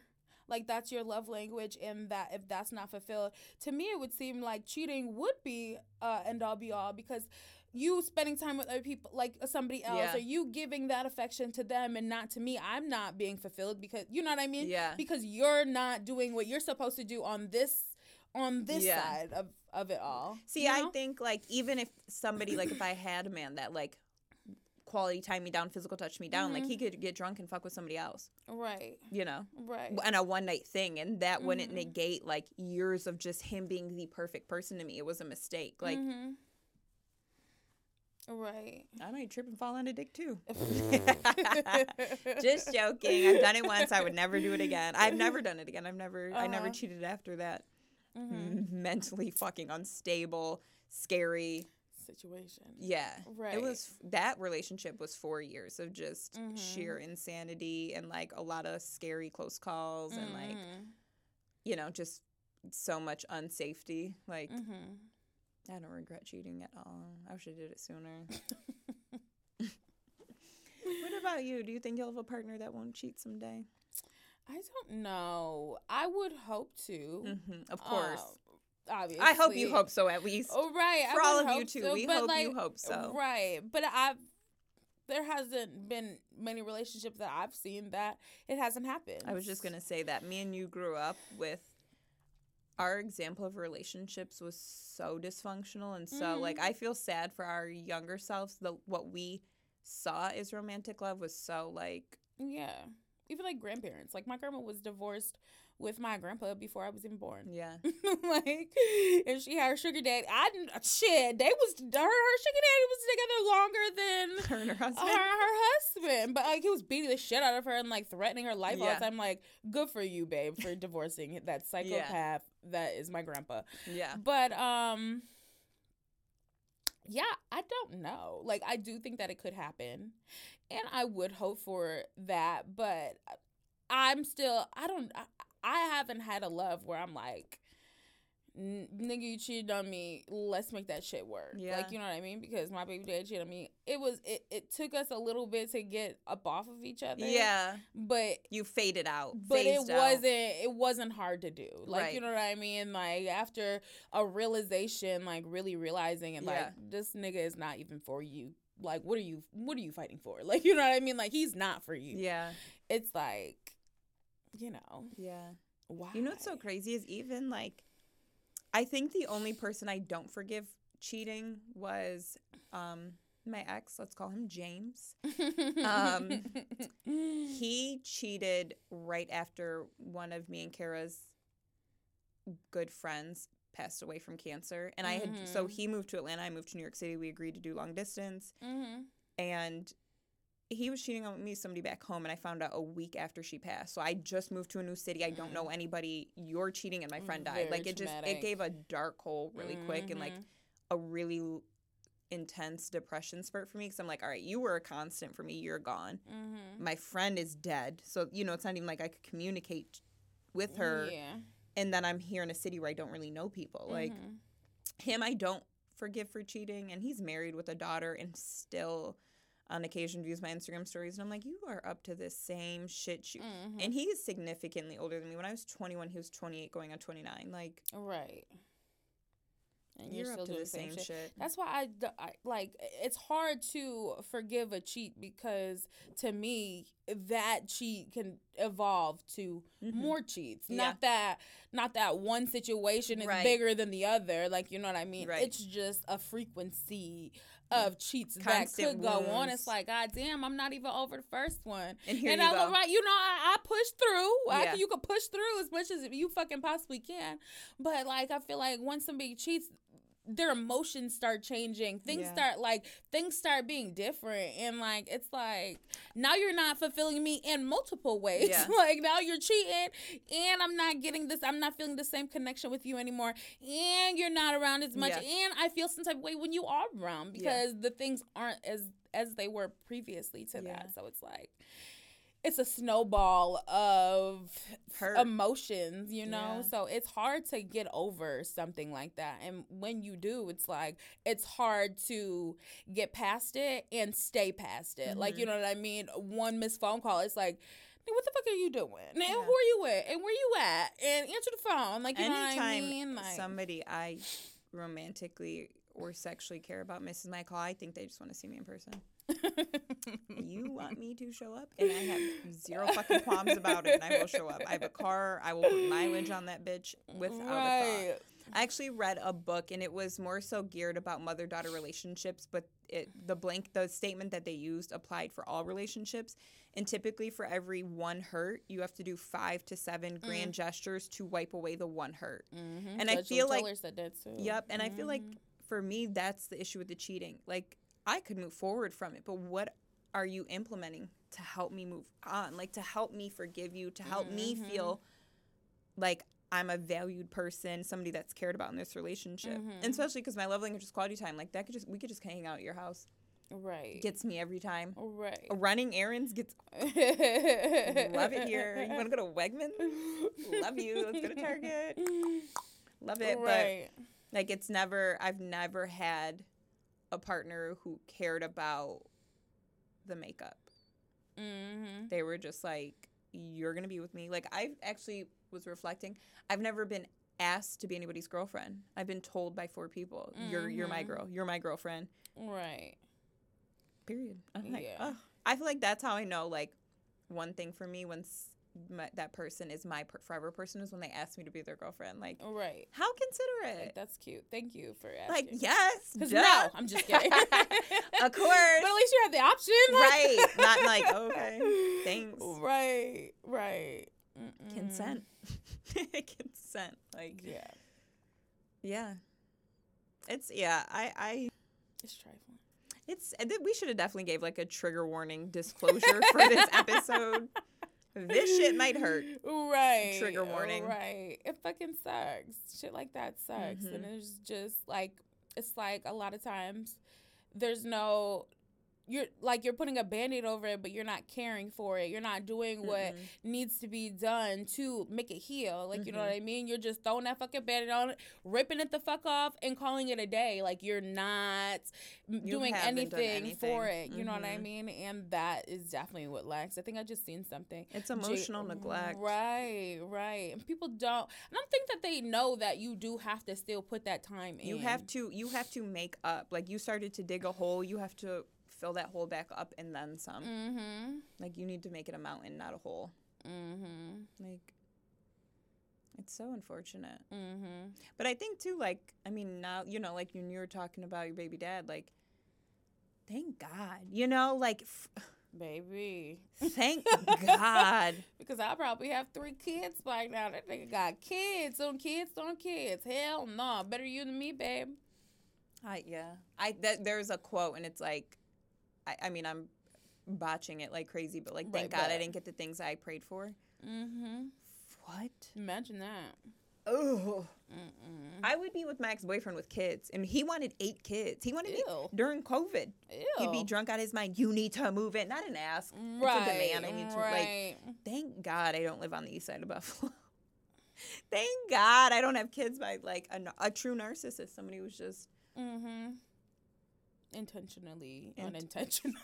[SPEAKER 3] like that's your love language and that if that's not fulfilled to me it would seem like cheating would be uh end all be all because you spending time with other people like somebody else
[SPEAKER 2] Yeah.
[SPEAKER 3] or you giving that affection to them and not to me i'm not being fulfilled because you know what i mean
[SPEAKER 2] Yeah.
[SPEAKER 3] because you're not doing what you're supposed to do on this on this
[SPEAKER 2] Yeah.
[SPEAKER 3] side of of it all
[SPEAKER 2] See,
[SPEAKER 3] you
[SPEAKER 2] I think like even if somebody like if I had a man that like quality time me down, physical touch me down, like
[SPEAKER 3] Mhm.
[SPEAKER 2] he could get drunk and fuck with somebody else,
[SPEAKER 3] right
[SPEAKER 2] you know,
[SPEAKER 3] right
[SPEAKER 2] and a one night thing, and that wouldn't
[SPEAKER 3] Mhm.
[SPEAKER 2] negate like years of just him being the perfect person to me. It was a mistake. Like
[SPEAKER 3] Mhm. right
[SPEAKER 2] I might trip and fall on a dick too. (laughs) (laughs) just joking. I've done it once. I would never do it again. I've never done it again. I've never. I never
[SPEAKER 3] Uh-huh.
[SPEAKER 2] cheated after that.
[SPEAKER 3] Mhm. (laughs)
[SPEAKER 2] Mentally fucking unstable, scary.
[SPEAKER 3] situation.
[SPEAKER 2] Yeah.
[SPEAKER 3] Right.
[SPEAKER 2] It was that relationship was four years of just
[SPEAKER 3] Mhm.
[SPEAKER 2] sheer insanity and like a lot of scary close calls and like
[SPEAKER 3] Mhm.
[SPEAKER 2] you know just so much unsafety. Like
[SPEAKER 3] Mhm.
[SPEAKER 2] I don't regret cheating at all. I wish I did it sooner. (laughs) (laughs) what about you? Do you think you'll have a partner that won't cheat someday?
[SPEAKER 3] I don't know. I would hope to.
[SPEAKER 2] hmm Of course.
[SPEAKER 3] Uh, obviously.
[SPEAKER 2] I hope you hope so at least.
[SPEAKER 3] Oh, right. I
[SPEAKER 2] For all of you too.
[SPEAKER 3] so,
[SPEAKER 2] we hope
[SPEAKER 3] like,
[SPEAKER 2] you hope so.
[SPEAKER 3] Right. But I've there hasn't been many relationships that I've seen that it hasn't happened.
[SPEAKER 2] I was just gonna say that me and you grew up with our example of relationships was so dysfunctional and so like
[SPEAKER 3] Mhm.
[SPEAKER 2] I feel sad for our younger selves. The what we saw as romantic love was so like
[SPEAKER 3] Yeah. Even like grandparents. Like my grandma was divorced with my grandpa before I was even born.
[SPEAKER 2] yeah (laughs)
[SPEAKER 3] like, and she had her sugar daddy. I didn't shit. They was her her sugar daddy was together longer than (laughs)
[SPEAKER 2] her and her
[SPEAKER 3] her,
[SPEAKER 2] husband.
[SPEAKER 3] her husband. But like he was beating the shit out of her and like threatening her life all the time. Like, good for you, babe, for (laughs) divorcing that psychopath that is my grandpa.
[SPEAKER 2] Yeah.
[SPEAKER 3] But um yeah, I don't know. Like I do think that it could happen. And I would hope for that, but I'm still I don't I, I haven't had a love where I'm like nigga you cheated on me let's make that shit work
[SPEAKER 2] Yeah.
[SPEAKER 3] like you know what i mean because my baby dad cheated on me it was it, it took us a little bit to get up off of each other
[SPEAKER 2] Yeah.
[SPEAKER 3] but
[SPEAKER 2] You faded out.
[SPEAKER 3] but it
[SPEAKER 2] out.
[SPEAKER 3] wasn't it wasn't hard to do like
[SPEAKER 2] Right.
[SPEAKER 3] you know what i mean like after a realization like really realizing and like
[SPEAKER 2] Yeah.
[SPEAKER 3] this nigga is not even for you like what are you what are you fighting for (laughs) like you know what i mean like he's not for you
[SPEAKER 2] Yeah.
[SPEAKER 3] it's like you know
[SPEAKER 2] Yeah.
[SPEAKER 3] why
[SPEAKER 2] You know what's so crazy is even like I think the only person I don't forgive cheating was um my ex, let's call him James. Um, (laughs) He cheated right after one of me and Kara's good friends passed away from cancer. And I had so
[SPEAKER 3] Mhm.
[SPEAKER 2] he moved to Atlanta, I moved to New York City. We agreed to do long distance
[SPEAKER 3] Mhm.
[SPEAKER 2] and he was cheating on me somebody back home and i found out a week after she passed so i just moved to a new city i don't know anybody you're cheating and my friend died
[SPEAKER 3] Very
[SPEAKER 2] like it just it gave a dark hole really quick and like
[SPEAKER 3] Mhm.
[SPEAKER 2] a really intense depression spurt for me because i'm like all right you were a constant for me you're gone
[SPEAKER 3] Mhm.
[SPEAKER 2] my friend is dead so you know it's not even like i could communicate with her
[SPEAKER 3] yeah
[SPEAKER 2] and then i'm here in a city where i don't really know people like
[SPEAKER 3] Mhm.
[SPEAKER 2] him I don't forgive for cheating and he's married with a daughter and still on occasion views my Instagram stories and I'm like you are up to the same shit you
[SPEAKER 3] Mhm.
[SPEAKER 2] and he is significantly older than me when I was 21 he was 28 going on 29 like
[SPEAKER 3] right and
[SPEAKER 2] You're,
[SPEAKER 3] you're, still doing
[SPEAKER 2] the same shit.
[SPEAKER 3] That's why I like it's hard to forgive a cheat because to me that cheat can evolve to
[SPEAKER 2] Mhm.
[SPEAKER 3] more cheats.
[SPEAKER 2] Yeah.
[SPEAKER 3] Not that not that one situation is
[SPEAKER 2] Right.
[SPEAKER 3] bigger than the other. Like you know what I mean?
[SPEAKER 2] Right.
[SPEAKER 3] It's just a frequency of cheats that
[SPEAKER 2] Constant
[SPEAKER 3] could go on. It's like, God damn, I'm not even over the first one.
[SPEAKER 2] And here
[SPEAKER 3] and
[SPEAKER 2] you
[SPEAKER 3] I
[SPEAKER 2] go.
[SPEAKER 3] like, you know, I, I pushed through. I,
[SPEAKER 2] Yeah.
[SPEAKER 3] you could push through as much as you fucking possibly can. But like, I feel like once somebody cheats, their emotions start changing. Things
[SPEAKER 2] Yeah.
[SPEAKER 3] start like things start being different, and like it's like now you're not fulfilling me in multiple ways.
[SPEAKER 2] Yeah. (laughs)
[SPEAKER 3] like now you're cheating, and I'm not getting this. I'm not feeling the same connection with you anymore, and you're not around as much,
[SPEAKER 2] Yeah.
[SPEAKER 3] and I feel some type of way when you are around because the things aren't as as they were previously to that. So it's like it's a snowball of
[SPEAKER 2] Hurt.
[SPEAKER 3] emotions, you know?
[SPEAKER 2] Yeah.
[SPEAKER 3] So it's hard to get over something like that. And when you do, it's like it's hard to get past it and stay past it. Like,
[SPEAKER 2] Mm-hmm.
[SPEAKER 3] you know what I mean? One missed phone call, it's like, "Nigga, what the fuck are you doing? And
[SPEAKER 2] Yeah.
[SPEAKER 3] who are you with? And where you at? And answer the phone. Like, you know what I
[SPEAKER 2] Anytime
[SPEAKER 3] mean? Like,
[SPEAKER 2] somebody I romantically or sexually care about misses my call, I think they just want to see me in person. You want me to show up, and I have zero fucking qualms about it, and I will show up. I have a (laughs) car. I will put mileage on that bitch without a thought.
[SPEAKER 3] right.
[SPEAKER 2] I actually read a book and it was more so geared about mother daughter relationships, but it the blank the statement that they used applied for all relationships. And typically for every one hurt, you have to do five to seven grand gestures to wipe away the one hurt.
[SPEAKER 3] Mhm.
[SPEAKER 2] And I feel like-
[SPEAKER 3] that too.
[SPEAKER 2] Yep. And I feel like
[SPEAKER 3] Mhm.
[SPEAKER 2] for me that's the issue with the cheating. Like I could move forward from it, but what are you implementing to help me move on? Like to help me forgive you, to help me
[SPEAKER 3] Mhm.
[SPEAKER 2] feel like I'm a valued person, somebody that's cared about in this relationship.
[SPEAKER 3] Mhm.
[SPEAKER 2] And especially because my love language is quality time. Like that could just we could just hang out at your house.
[SPEAKER 3] right.
[SPEAKER 2] Gets me every time.
[SPEAKER 3] right.
[SPEAKER 2] Running errands gets (laughs) love it here. You want to go to Wegmans? Love you. Let's go to Target. Love it.
[SPEAKER 3] Right.
[SPEAKER 2] But like it's never I've never had a partner who cared about the makeup.
[SPEAKER 3] mm-hmm.
[SPEAKER 2] They were just like, You're gonna be with me. Like I actually was reflecting. I've never been asked to be anybody's girlfriend. I've been told by four people, You're you're my
[SPEAKER 3] Mhm.
[SPEAKER 2] girl. You're my girlfriend.
[SPEAKER 3] Right.
[SPEAKER 2] Period. I'm like,
[SPEAKER 3] Yeah.
[SPEAKER 2] "Ugh." I feel like that's how I know. Like, one thing for me, once my, that person is my per- forever person, is when they ask me to be their girlfriend. Like,
[SPEAKER 3] Right.
[SPEAKER 2] how
[SPEAKER 3] Like,
[SPEAKER 2] considerate.
[SPEAKER 3] that's cute. Thank you for asking.
[SPEAKER 2] Like, yes,
[SPEAKER 3] Because no, I'm just kidding. (laughs)
[SPEAKER 2] of course.
[SPEAKER 3] But at least you have the option.
[SPEAKER 2] right? (laughs) Not like okay, thanks.
[SPEAKER 3] Right. Right. Mm-mm.
[SPEAKER 2] Consent, (laughs) consent. Like,
[SPEAKER 3] Yeah.
[SPEAKER 2] yeah, it's yeah. I I
[SPEAKER 3] It's trifling.
[SPEAKER 2] it's we should have definitely gave like a trigger warning disclosure for this episode. This shit might hurt. (laughs)
[SPEAKER 3] Right.
[SPEAKER 2] Trigger warning.
[SPEAKER 3] Right. It fucking sucks. Shit like that sucks. And
[SPEAKER 2] Mhm.
[SPEAKER 3] it's just like it's like a lot of times there's no you're like you're putting a band-aid over it, but you're not caring for it. You're not doing what
[SPEAKER 2] Mm-mm.
[SPEAKER 3] needs to be done to make it heal. Like you know
[SPEAKER 2] Mhm.
[SPEAKER 3] what I mean? You're just throwing that fucking band-aid on it, ripping it the fuck off, and calling it a day. Like you're not
[SPEAKER 2] You
[SPEAKER 3] doing
[SPEAKER 2] haven't
[SPEAKER 3] anything, for it.
[SPEAKER 2] anything.
[SPEAKER 3] You know what I
[SPEAKER 2] Mhm.
[SPEAKER 3] mean? And that is definitely what lacks. I think I just seen something.
[SPEAKER 2] It's
[SPEAKER 3] J-
[SPEAKER 2] emotional neglect.
[SPEAKER 3] Right, right. And people don't. I don't think that they know that you do have to still put that time in.
[SPEAKER 2] You have to you have to make up. Like you started to dig a hole, you have to fill that hole back up and then some.
[SPEAKER 3] Mm-hmm.
[SPEAKER 2] Like you need to make it a mountain, not a hole.
[SPEAKER 3] Mm-hmm.
[SPEAKER 2] Like it's so unfortunate.
[SPEAKER 3] Mm-hmm.
[SPEAKER 2] But I think too, like I mean, now you know, like when you were talking about your baby dad, like thank God, you know, like f-
[SPEAKER 3] Baby.
[SPEAKER 2] thank (laughs) God.
[SPEAKER 3] Because I probably have three kids by now. That nigga got kids on kids on kids. Hell no. Better you than me, babe.
[SPEAKER 2] I yeah. I that there's a quote and it's like, I I mean I'm botching it like crazy, but like thank
[SPEAKER 3] Right,
[SPEAKER 2] God I didn't get the things I prayed for.
[SPEAKER 3] Mm-hmm.
[SPEAKER 2] What?
[SPEAKER 3] Imagine that.
[SPEAKER 2] Oh.
[SPEAKER 3] Mm-mm.
[SPEAKER 2] I would be with my ex boyfriend with kids, and he wanted eight kids. He wanted
[SPEAKER 3] Ew.
[SPEAKER 2] it during COVID.
[SPEAKER 3] Ew.
[SPEAKER 2] He'd be drunk out his mind. You need to move in. Not an ask.
[SPEAKER 3] Right.
[SPEAKER 2] It's a demand. I need to like. Thank God I don't live on the east side of Buffalo. (laughs) thank God I don't have kids by like a, a true narcissist. Somebody who's just
[SPEAKER 3] Mm-hmm. Intentionally,
[SPEAKER 2] Int-
[SPEAKER 3] unintentional.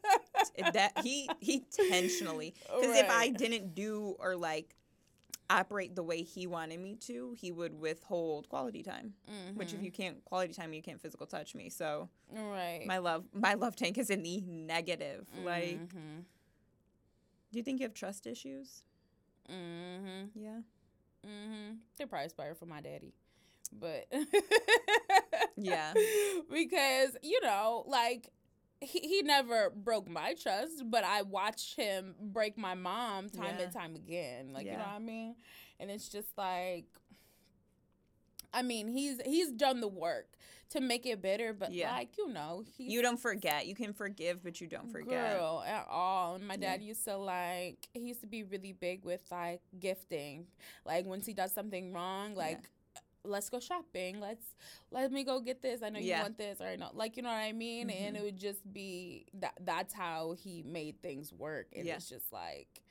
[SPEAKER 3] (laughs)
[SPEAKER 2] that he he intentionally (laughs) because if I didn't do or like operate the way he wanted me to, he would withhold quality time. Which
[SPEAKER 3] Mm-hmm.
[SPEAKER 2] if you can't quality time, you can't physical touch me. So
[SPEAKER 3] right.
[SPEAKER 2] my love, my love tank is in the negative. Like,
[SPEAKER 3] Mhm.
[SPEAKER 2] do you think you have trust issues?
[SPEAKER 3] Mm-hmm.
[SPEAKER 2] Yeah.
[SPEAKER 3] Mm-hmm. They're probably inspired from my daddy, but
[SPEAKER 2] Yeah. (laughs)
[SPEAKER 3] because you know, like he, he never broke my trust, but I watched him break my mom time
[SPEAKER 2] Yeah.
[SPEAKER 3] and time again. Like you know what I mean? And it's just like I mean, he's he's done the work to make it better, but
[SPEAKER 2] Yeah.
[SPEAKER 3] like, you know,
[SPEAKER 2] You don't forget. You can forgive, but you don't forget.
[SPEAKER 3] Girl, at all. And my
[SPEAKER 2] Yeah.
[SPEAKER 3] dad used to like he used to be really big with like gifting. Like once he does something wrong, like let's go shopping. Let's let me go get this. I know
[SPEAKER 2] Yeah.
[SPEAKER 3] you want this or no. Like you know what I mean? And
[SPEAKER 2] Mhm.
[SPEAKER 3] it would just be that that's how he made things work. And
[SPEAKER 2] Yeah.
[SPEAKER 3] it's just like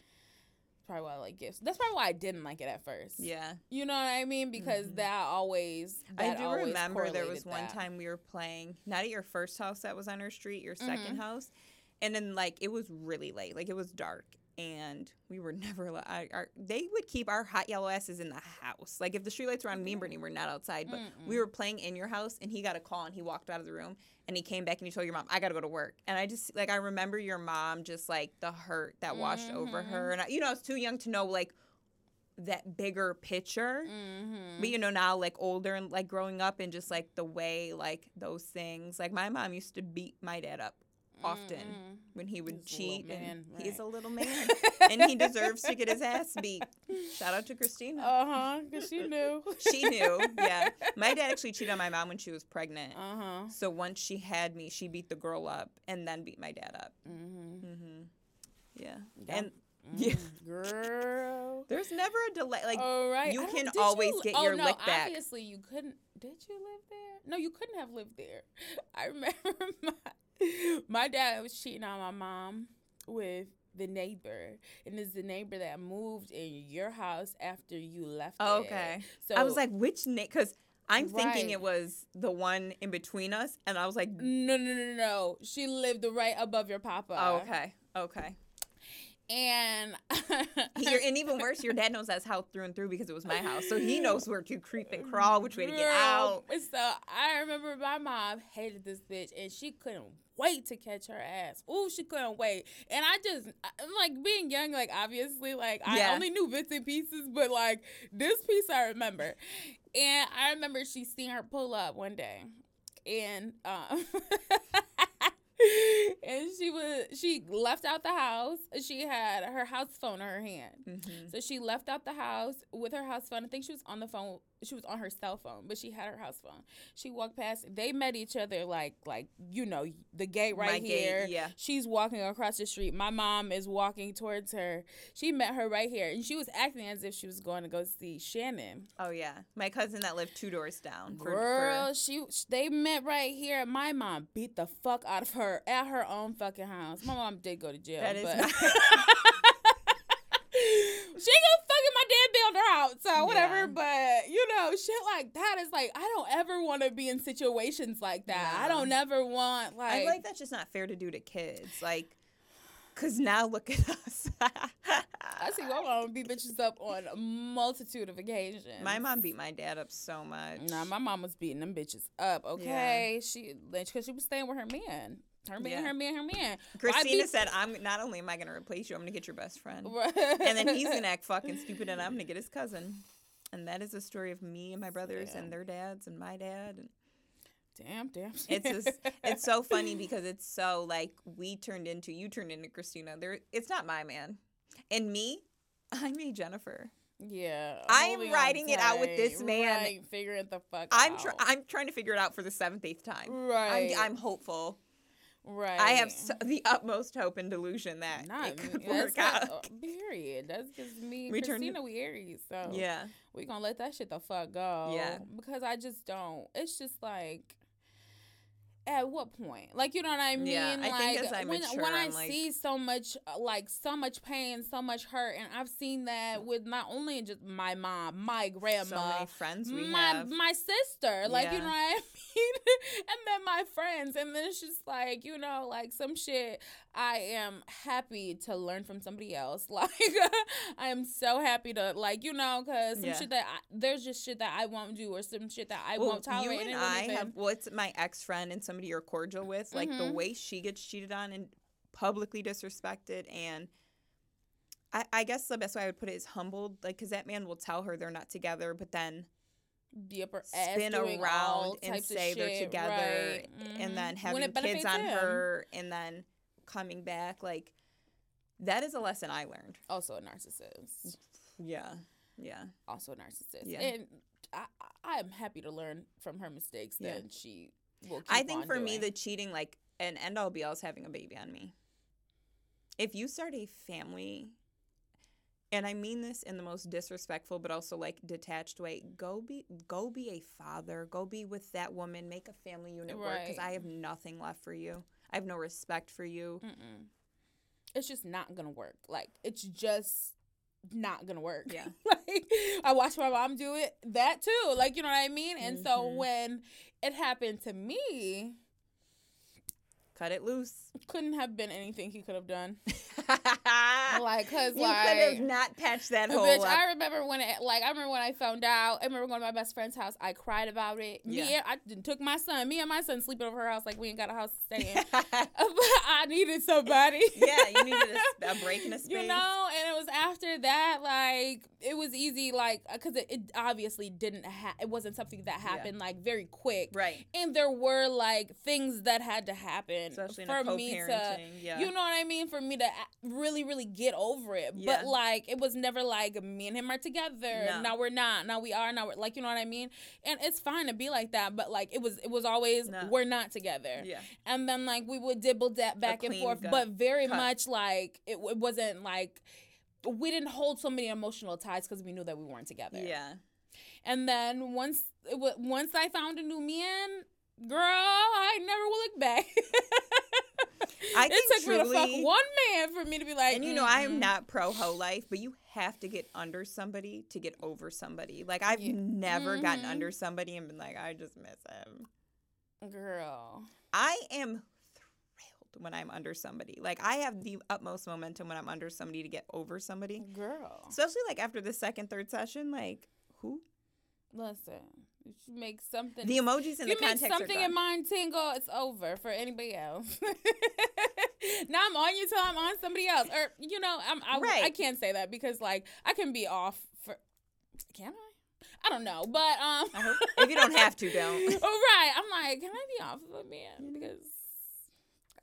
[SPEAKER 3] probably why I like gifts. That's probably why I didn't like it at first.
[SPEAKER 2] Yeah.
[SPEAKER 3] You know what I mean? Because
[SPEAKER 2] Mhm.
[SPEAKER 3] that always
[SPEAKER 2] I do
[SPEAKER 3] always
[SPEAKER 2] remember there was one
[SPEAKER 3] that.
[SPEAKER 2] time we were playing, not at your first house that was on our street, your 2nd
[SPEAKER 3] Mhm.
[SPEAKER 2] house. And then, like, it was really late. Like, it was dark. And we were (laughs) never, allo- I, our, they would keep our hot yellow asses in the house. Like, if the streetlights were on, me and Brittany were not outside. But we
[SPEAKER 3] Mm-mm.
[SPEAKER 2] were playing in your house, and he got a call, and he walked out of the room. And he came back and he told your mom, I got to go to work. And I just, like, I remember your mom just, like, the hurt that washed over
[SPEAKER 3] Mhm.
[SPEAKER 2] her. And, I, you know, I was too young to know, like, that bigger picture.
[SPEAKER 3] Mhm.
[SPEAKER 2] But you know now, like older and like growing up, and just like the way like those things. Like my mom used to beat my dad up often
[SPEAKER 3] Mm-mm.
[SPEAKER 2] when he would
[SPEAKER 3] He's
[SPEAKER 2] cheat,
[SPEAKER 3] man,
[SPEAKER 2] and he's a little man, (laughs) and he deserves to get his ass beat. Shout out to Christina.
[SPEAKER 3] Uh huh. Cause she knew. (laughs)
[SPEAKER 2] She knew, yeah. (laughs) My dad actually cheated on my mom when she was pregnant.
[SPEAKER 3] Uh huh.
[SPEAKER 2] So once she had me, she beat the girl up and then beat my dad up.
[SPEAKER 3] Mm-hmm.
[SPEAKER 2] hmm Yeah,
[SPEAKER 3] Yep.
[SPEAKER 2] and yeah.
[SPEAKER 3] girl.
[SPEAKER 2] there's never a delay. Like
[SPEAKER 3] All right.
[SPEAKER 2] you can always
[SPEAKER 3] you-
[SPEAKER 2] get
[SPEAKER 3] oh,
[SPEAKER 2] your
[SPEAKER 3] no,
[SPEAKER 2] lick back.
[SPEAKER 3] Obviously, you couldn't. Did you live there? No, you couldn't have lived there. I remember my (laughs) my dad was cheating on my mom with the neighbor, and it's the neighbor that moved in your house after you left.
[SPEAKER 2] Oh,
[SPEAKER 3] it.
[SPEAKER 2] okay.
[SPEAKER 3] So
[SPEAKER 2] I was like, which name? Because I'm thinking
[SPEAKER 3] Right.
[SPEAKER 2] it was the one in between us, and I was like,
[SPEAKER 3] no, no, no, no. She lived right above your papa.
[SPEAKER 2] oh, okay, okay.
[SPEAKER 3] And (laughs)
[SPEAKER 2] Your, and even worse, your dad knows that's how through and through because it was my house, so he knows where to creep and crawl, which way to get out.
[SPEAKER 3] So I remember my mom hated this bitch, and she couldn't wait to catch her ass. Ooh, she couldn't wait. And I just I- like being young, like obviously, like I
[SPEAKER 2] Yeah.
[SPEAKER 3] only knew bits and pieces, but like this piece I remember. And I remember she seen her pull up one day, and um. (laughs) (laughs) and she was she left out the house. She had her house phone in her hand.
[SPEAKER 2] Mhm.
[SPEAKER 3] So she left out the house with her house phone. I think she was on the phone. She was on her cell phone, but she had her house phone. She walked past. They met each other like like you know the gate right
[SPEAKER 2] My gate,
[SPEAKER 3] here.
[SPEAKER 2] yeah.
[SPEAKER 3] She's walking across the street. My mom is walking towards her. She met her right here, and she was acting as if she was going to go see Shannon.
[SPEAKER 2] Oh yeah, my cousin that lived two doors down. For,
[SPEAKER 3] Girl,
[SPEAKER 2] for,
[SPEAKER 3] she they met right here. My mom beat the fuck out of her at her own fucking house. My mom did go to jail,
[SPEAKER 2] That is
[SPEAKER 3] but
[SPEAKER 2] not- (laughs)
[SPEAKER 3] she gonna fucking my dad so whatever.
[SPEAKER 2] Yeah.
[SPEAKER 3] But you know, shit like that is like I don't ever want to be in situations like that. I don't never want like.
[SPEAKER 2] I like that's just not fair to do to kids. Like, cause now look at us.
[SPEAKER 3] I see my mom beat bitches up on a multitude of occasions.
[SPEAKER 2] My mom beat my dad up so much.
[SPEAKER 3] Nah, my mom was beating them bitches up. Okay, she because she was staying with her man. Her man,
[SPEAKER 2] Yeah.
[SPEAKER 3] her man, her man.
[SPEAKER 2] Christina
[SPEAKER 3] beat-
[SPEAKER 2] said, "I'm not only am I going to replace you, I'm going to get your best friend." (laughs)
[SPEAKER 3] and
[SPEAKER 2] and then he's gonna act fucking stupid, and I'm gonna get his cousin. And that is a story of me and my brothers
[SPEAKER 3] Yeah.
[SPEAKER 2] and their dads and my dad. And
[SPEAKER 3] Damn, damn. (laughs)
[SPEAKER 2] it's just, it's so funny because it's so like we turned into you turned into Christina. There, it's not my man, and me, I'm a Jennifer.
[SPEAKER 3] yeah.
[SPEAKER 2] I am riding it out with this man.
[SPEAKER 3] Right, figuring the fuck
[SPEAKER 2] I'm
[SPEAKER 3] out.
[SPEAKER 2] tr- I'm trying to figure it out for the seventh eighth time.
[SPEAKER 3] right.
[SPEAKER 2] I'm, I'm hopeful.
[SPEAKER 3] Right.
[SPEAKER 2] I have so, the utmost hope and delusion that
[SPEAKER 3] Not
[SPEAKER 2] it could work
[SPEAKER 3] not-
[SPEAKER 2] out.
[SPEAKER 3] uh, (laughs) period. That's just me
[SPEAKER 2] We
[SPEAKER 3] Christina, we Aries. So
[SPEAKER 2] Yeah,
[SPEAKER 3] we gonna let that shit the fuck go.
[SPEAKER 2] Yeah.
[SPEAKER 3] Because I just don't. It's just like at what point? Like, you know what I mean?
[SPEAKER 2] Yeah, I
[SPEAKER 3] like
[SPEAKER 2] think as I
[SPEAKER 3] when
[SPEAKER 2] mature,
[SPEAKER 3] when I
[SPEAKER 2] I'm like-
[SPEAKER 3] see so much uh, like so much pain, so much hurt, and I've seen that with not only just my mom, my grandma,
[SPEAKER 2] so many friends we
[SPEAKER 3] my
[SPEAKER 2] have.
[SPEAKER 3] my sister, like you know what I (laughs) mean, and then my friends, and then it's just like you know, like some shit. I am happy to learn from somebody else. (laughs) Like I am so happy to like you know, cause some
[SPEAKER 2] Yeah.
[SPEAKER 3] shit that I, there's just shit that I won't do, or some shit that I
[SPEAKER 2] well,
[SPEAKER 3] won't tolerate.
[SPEAKER 2] you and I
[SPEAKER 3] even-
[SPEAKER 2] have what's my ex friend and somebody you're cordial with, like the
[SPEAKER 3] Mhm.
[SPEAKER 2] way she gets cheated on and publicly disrespected, and I, I guess the best way I would put it is humbled, like because that man will tell her they're not together, but then
[SPEAKER 3] be up her ass
[SPEAKER 2] spin around and say they're together,
[SPEAKER 3] right,
[SPEAKER 2] and then
[SPEAKER 3] mhm.
[SPEAKER 2] having kids on
[SPEAKER 3] him.
[SPEAKER 2] her, and then coming back, like that is a lesson I learned.
[SPEAKER 3] Also a narcissist.
[SPEAKER 2] Yeah, yeah,
[SPEAKER 3] Also a narcissist.
[SPEAKER 2] Yeah.
[SPEAKER 3] And I, I am happy to learn from her mistakes.
[SPEAKER 2] Yeah.
[SPEAKER 3] Then she will. Keep
[SPEAKER 2] I think for me the cheating, like an end all be all, is having a baby on me. If you start a family, and I mean this in the most disrespectful but also like detached way, go be go be a father, go be with that woman, make a family unit work because I have nothing left for you. I have no respect for you.
[SPEAKER 3] Mm-mm. It's just not gonna work. Like it's just not gonna work.
[SPEAKER 2] Yeah. (laughs)
[SPEAKER 3] like I watched my mom do it that too. Like you know what I mean. And so
[SPEAKER 2] Mhm.
[SPEAKER 3] when it happened to me,
[SPEAKER 2] Cut it loose.
[SPEAKER 3] couldn't have been anything he could have done. (laughs) Like, cause
[SPEAKER 2] could
[SPEAKER 3] like
[SPEAKER 2] have not patched that hole
[SPEAKER 3] Bitch,
[SPEAKER 2] up.
[SPEAKER 3] I remember when it like I remember when I found out. I remember going to my best friend's house. I cried about it. Me,
[SPEAKER 2] Yeah.
[SPEAKER 3] and, I took my son. Me and my son sleeping over her house like we ain't got a house to stay in. but (laughs) (laughs) I needed somebody.
[SPEAKER 2] yeah, you needed a break in a space.
[SPEAKER 3] You know, and it was after that, like it was easy, like because it, it obviously didn't. Ha- it wasn't something that
[SPEAKER 2] Yeah.
[SPEAKER 3] happened like very quick,
[SPEAKER 2] right?
[SPEAKER 3] and there were like things that had to happen
[SPEAKER 2] Especially in
[SPEAKER 3] for
[SPEAKER 2] a
[SPEAKER 3] me to
[SPEAKER 2] yeah.
[SPEAKER 3] you know what I mean? For me to really, really get over it.
[SPEAKER 2] Yeah.
[SPEAKER 3] But like, it was never like me and him are together.
[SPEAKER 2] No.
[SPEAKER 3] Now we're not. Now we are. Now we're like, you know what I mean? And it's fine to be like that. But like, it was, it was always
[SPEAKER 2] No.
[SPEAKER 3] we're not together.
[SPEAKER 2] yeah.
[SPEAKER 3] And then like we would dibble dab back and forth,
[SPEAKER 2] gut
[SPEAKER 3] but very
[SPEAKER 2] cut.
[SPEAKER 3] much like it, it wasn't like we didn't hold so many emotional ties because we knew that we weren't together.
[SPEAKER 2] Yeah.
[SPEAKER 3] And then once it wa- once I found a new man, girl, I never will look back.
[SPEAKER 2] I (laughs)
[SPEAKER 3] it took me to fuck one man for me to be like,
[SPEAKER 2] And you know, I am not pro hoe life, but you have to get under somebody to get over somebody. Like I've
[SPEAKER 3] Yeah.
[SPEAKER 2] never gotten
[SPEAKER 3] Mhm.
[SPEAKER 2] under somebody and been like, I just miss him.
[SPEAKER 3] girl.
[SPEAKER 2] I am thrilled when I'm under somebody. Like I have the utmost momentum when I'm under somebody to get over somebody.
[SPEAKER 3] Girl,
[SPEAKER 2] Especially like after the second, third session, like who?
[SPEAKER 3] listen, you make something.
[SPEAKER 2] The emojis in the context.
[SPEAKER 3] you
[SPEAKER 2] make
[SPEAKER 3] something
[SPEAKER 2] in
[SPEAKER 3] mind tingle, it's over for anybody else. (laughs) now I'm on you till I'm on somebody else, or you know, I'm I, I can't say that because like I can be off for. Can I? I don't know, but um.
[SPEAKER 2] If you don't have to, don't.
[SPEAKER 3] oh (laughs) right, I'm like, can I be off of a man because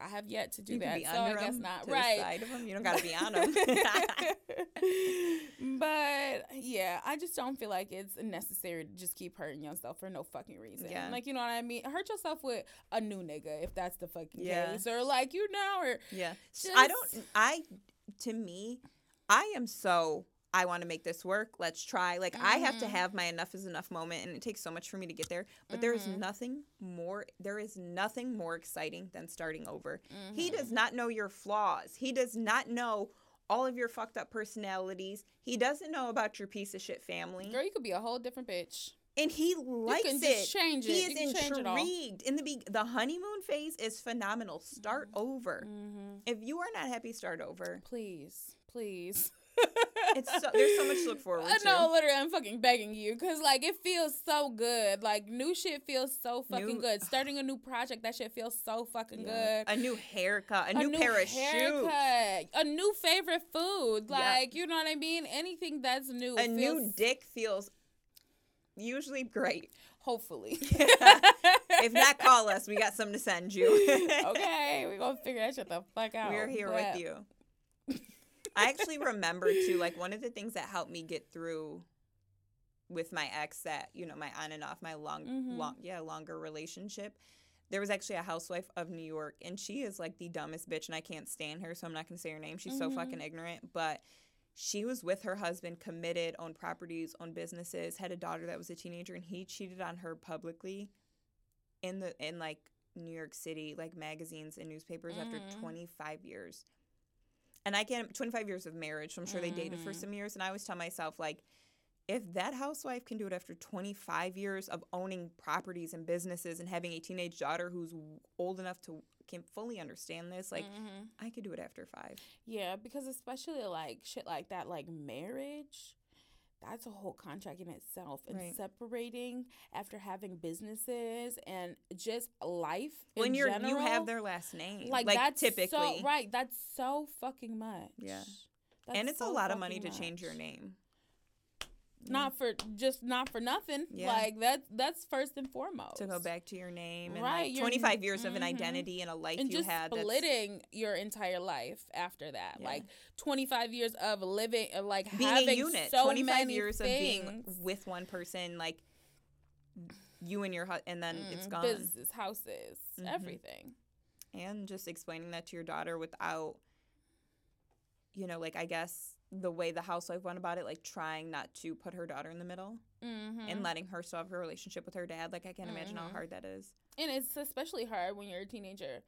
[SPEAKER 3] I have yet to do
[SPEAKER 2] you
[SPEAKER 3] that, so I guess not. right.
[SPEAKER 2] side of 'em. You don't gotta be (laughs) on them. (laughs)
[SPEAKER 3] but yeah, I just don't feel like it's necessary to just keep hurting yourself for no fucking reason.
[SPEAKER 2] Yeah.
[SPEAKER 3] Like you know what I mean? Hurt yourself with a new nigga if that's the fucking
[SPEAKER 2] Yeah.
[SPEAKER 3] case, or like you know, or
[SPEAKER 2] Yeah. I don't I to me, I am so I want to make this work. Let's try. Like I have to
[SPEAKER 3] Mhm.
[SPEAKER 2] have my enough is enough moment and it takes so much for me to get there. But there is
[SPEAKER 3] Mhm.
[SPEAKER 2] nothing more there is nothing more exciting than starting over. He
[SPEAKER 3] Mhm.
[SPEAKER 2] does not know your flaws. He does not know all of your fucked up personalities. He doesn't know about your piece of shit family.
[SPEAKER 3] girl, you could be a whole different bitch.
[SPEAKER 2] And he likes
[SPEAKER 3] can
[SPEAKER 2] it.
[SPEAKER 3] change
[SPEAKER 2] He
[SPEAKER 3] it.
[SPEAKER 2] is
[SPEAKER 3] You can change it all.
[SPEAKER 2] intrigued. In the be- the honeymoon phase is phenomenal. Start over.
[SPEAKER 3] Mm-hmm.
[SPEAKER 2] If you are not happy, start over.
[SPEAKER 3] Please, please. (laughs)
[SPEAKER 2] It's so, there's so much to look forward
[SPEAKER 3] I
[SPEAKER 2] to.
[SPEAKER 3] know, literally, I'm fucking begging you because, like, it feels so good. Like, new shit feels so fucking
[SPEAKER 2] New-
[SPEAKER 3] good. (sighs) Starting a new project, that shit feels so fucking
[SPEAKER 2] Yeah.
[SPEAKER 3] good.
[SPEAKER 2] A new haircut, a, new, pair of shoes.
[SPEAKER 3] haircut, a new favorite food.
[SPEAKER 2] Yeah.
[SPEAKER 3] Like, you know what I mean? Anything that's new.
[SPEAKER 2] A new dick feels usually great.
[SPEAKER 3] Hopefully. (laughs) (laughs)
[SPEAKER 2] if not, call us. We got something to send you.
[SPEAKER 3] okay, we're going to figure that shit the fuck out.
[SPEAKER 2] We're here
[SPEAKER 3] But-
[SPEAKER 2] with you. I actually remember too, like one of the things that helped me get through with my ex that, you know, my on and off, my long
[SPEAKER 3] Mhm.
[SPEAKER 2] long yeah, longer relationship. There was actually a housewife of New York and she is like the dumbest bitch and I can't stand her, so I'm not gonna say her name. She's so
[SPEAKER 3] Mhm.
[SPEAKER 2] fucking ignorant. But she was with her husband, committed, owned properties, owned businesses, had a daughter that was a teenager, and he cheated on her publicly in the in like New York City like magazines and newspapers after
[SPEAKER 3] Mhm.
[SPEAKER 2] 25 years. And I can't 25 years of marriage, so I'm sure they dated for
[SPEAKER 3] Mhm.
[SPEAKER 2] some years and I always tell myself like if that housewife can do it after 25 years of owning properties and businesses and having a teenage daughter who's old enough to can fully understand this, like
[SPEAKER 3] Mhm.
[SPEAKER 2] I could do it after 5.
[SPEAKER 3] Yeah, because especially like shit like that, like marriage, that's a whole contract in itself. And
[SPEAKER 2] Right.
[SPEAKER 3] separating after having businesses and just life.
[SPEAKER 2] When
[SPEAKER 3] in
[SPEAKER 2] you're
[SPEAKER 3] general,
[SPEAKER 2] you have their last name.
[SPEAKER 3] like,
[SPEAKER 2] Like,
[SPEAKER 3] that's
[SPEAKER 2] typically.
[SPEAKER 3] so, right. That's so fucking much.
[SPEAKER 2] Yeah.
[SPEAKER 3] That's
[SPEAKER 2] and it's a lot of money to
[SPEAKER 3] fucking
[SPEAKER 2] change your name.
[SPEAKER 3] Not for just not for nothing.
[SPEAKER 2] Yeah.
[SPEAKER 3] Like that's that's first and foremost.
[SPEAKER 2] to go back to your name and
[SPEAKER 3] Right,
[SPEAKER 2] like 25 years of an
[SPEAKER 3] mhm.
[SPEAKER 2] identity and a life
[SPEAKER 3] and
[SPEAKER 2] you
[SPEAKER 3] just
[SPEAKER 2] had that's
[SPEAKER 3] your entire life after that
[SPEAKER 2] Yeah.
[SPEAKER 3] like 25 years of living like
[SPEAKER 2] being
[SPEAKER 3] having
[SPEAKER 2] a unit
[SPEAKER 3] so
[SPEAKER 2] 25 years
[SPEAKER 3] things.
[SPEAKER 2] of being with one person like you and your husband and then it's gone
[SPEAKER 3] houses
[SPEAKER 2] Mhm.
[SPEAKER 3] everything
[SPEAKER 2] and just explaining that to your daughter without you know like i guess the way the housewife went about it like trying not to put her daughter in the middle
[SPEAKER 3] mm-hmm.
[SPEAKER 2] and letting her still have her relationship with her dad like i can't imagine how
[SPEAKER 3] Mhm.
[SPEAKER 2] hard that is
[SPEAKER 3] and it's especially hard when you're a teenager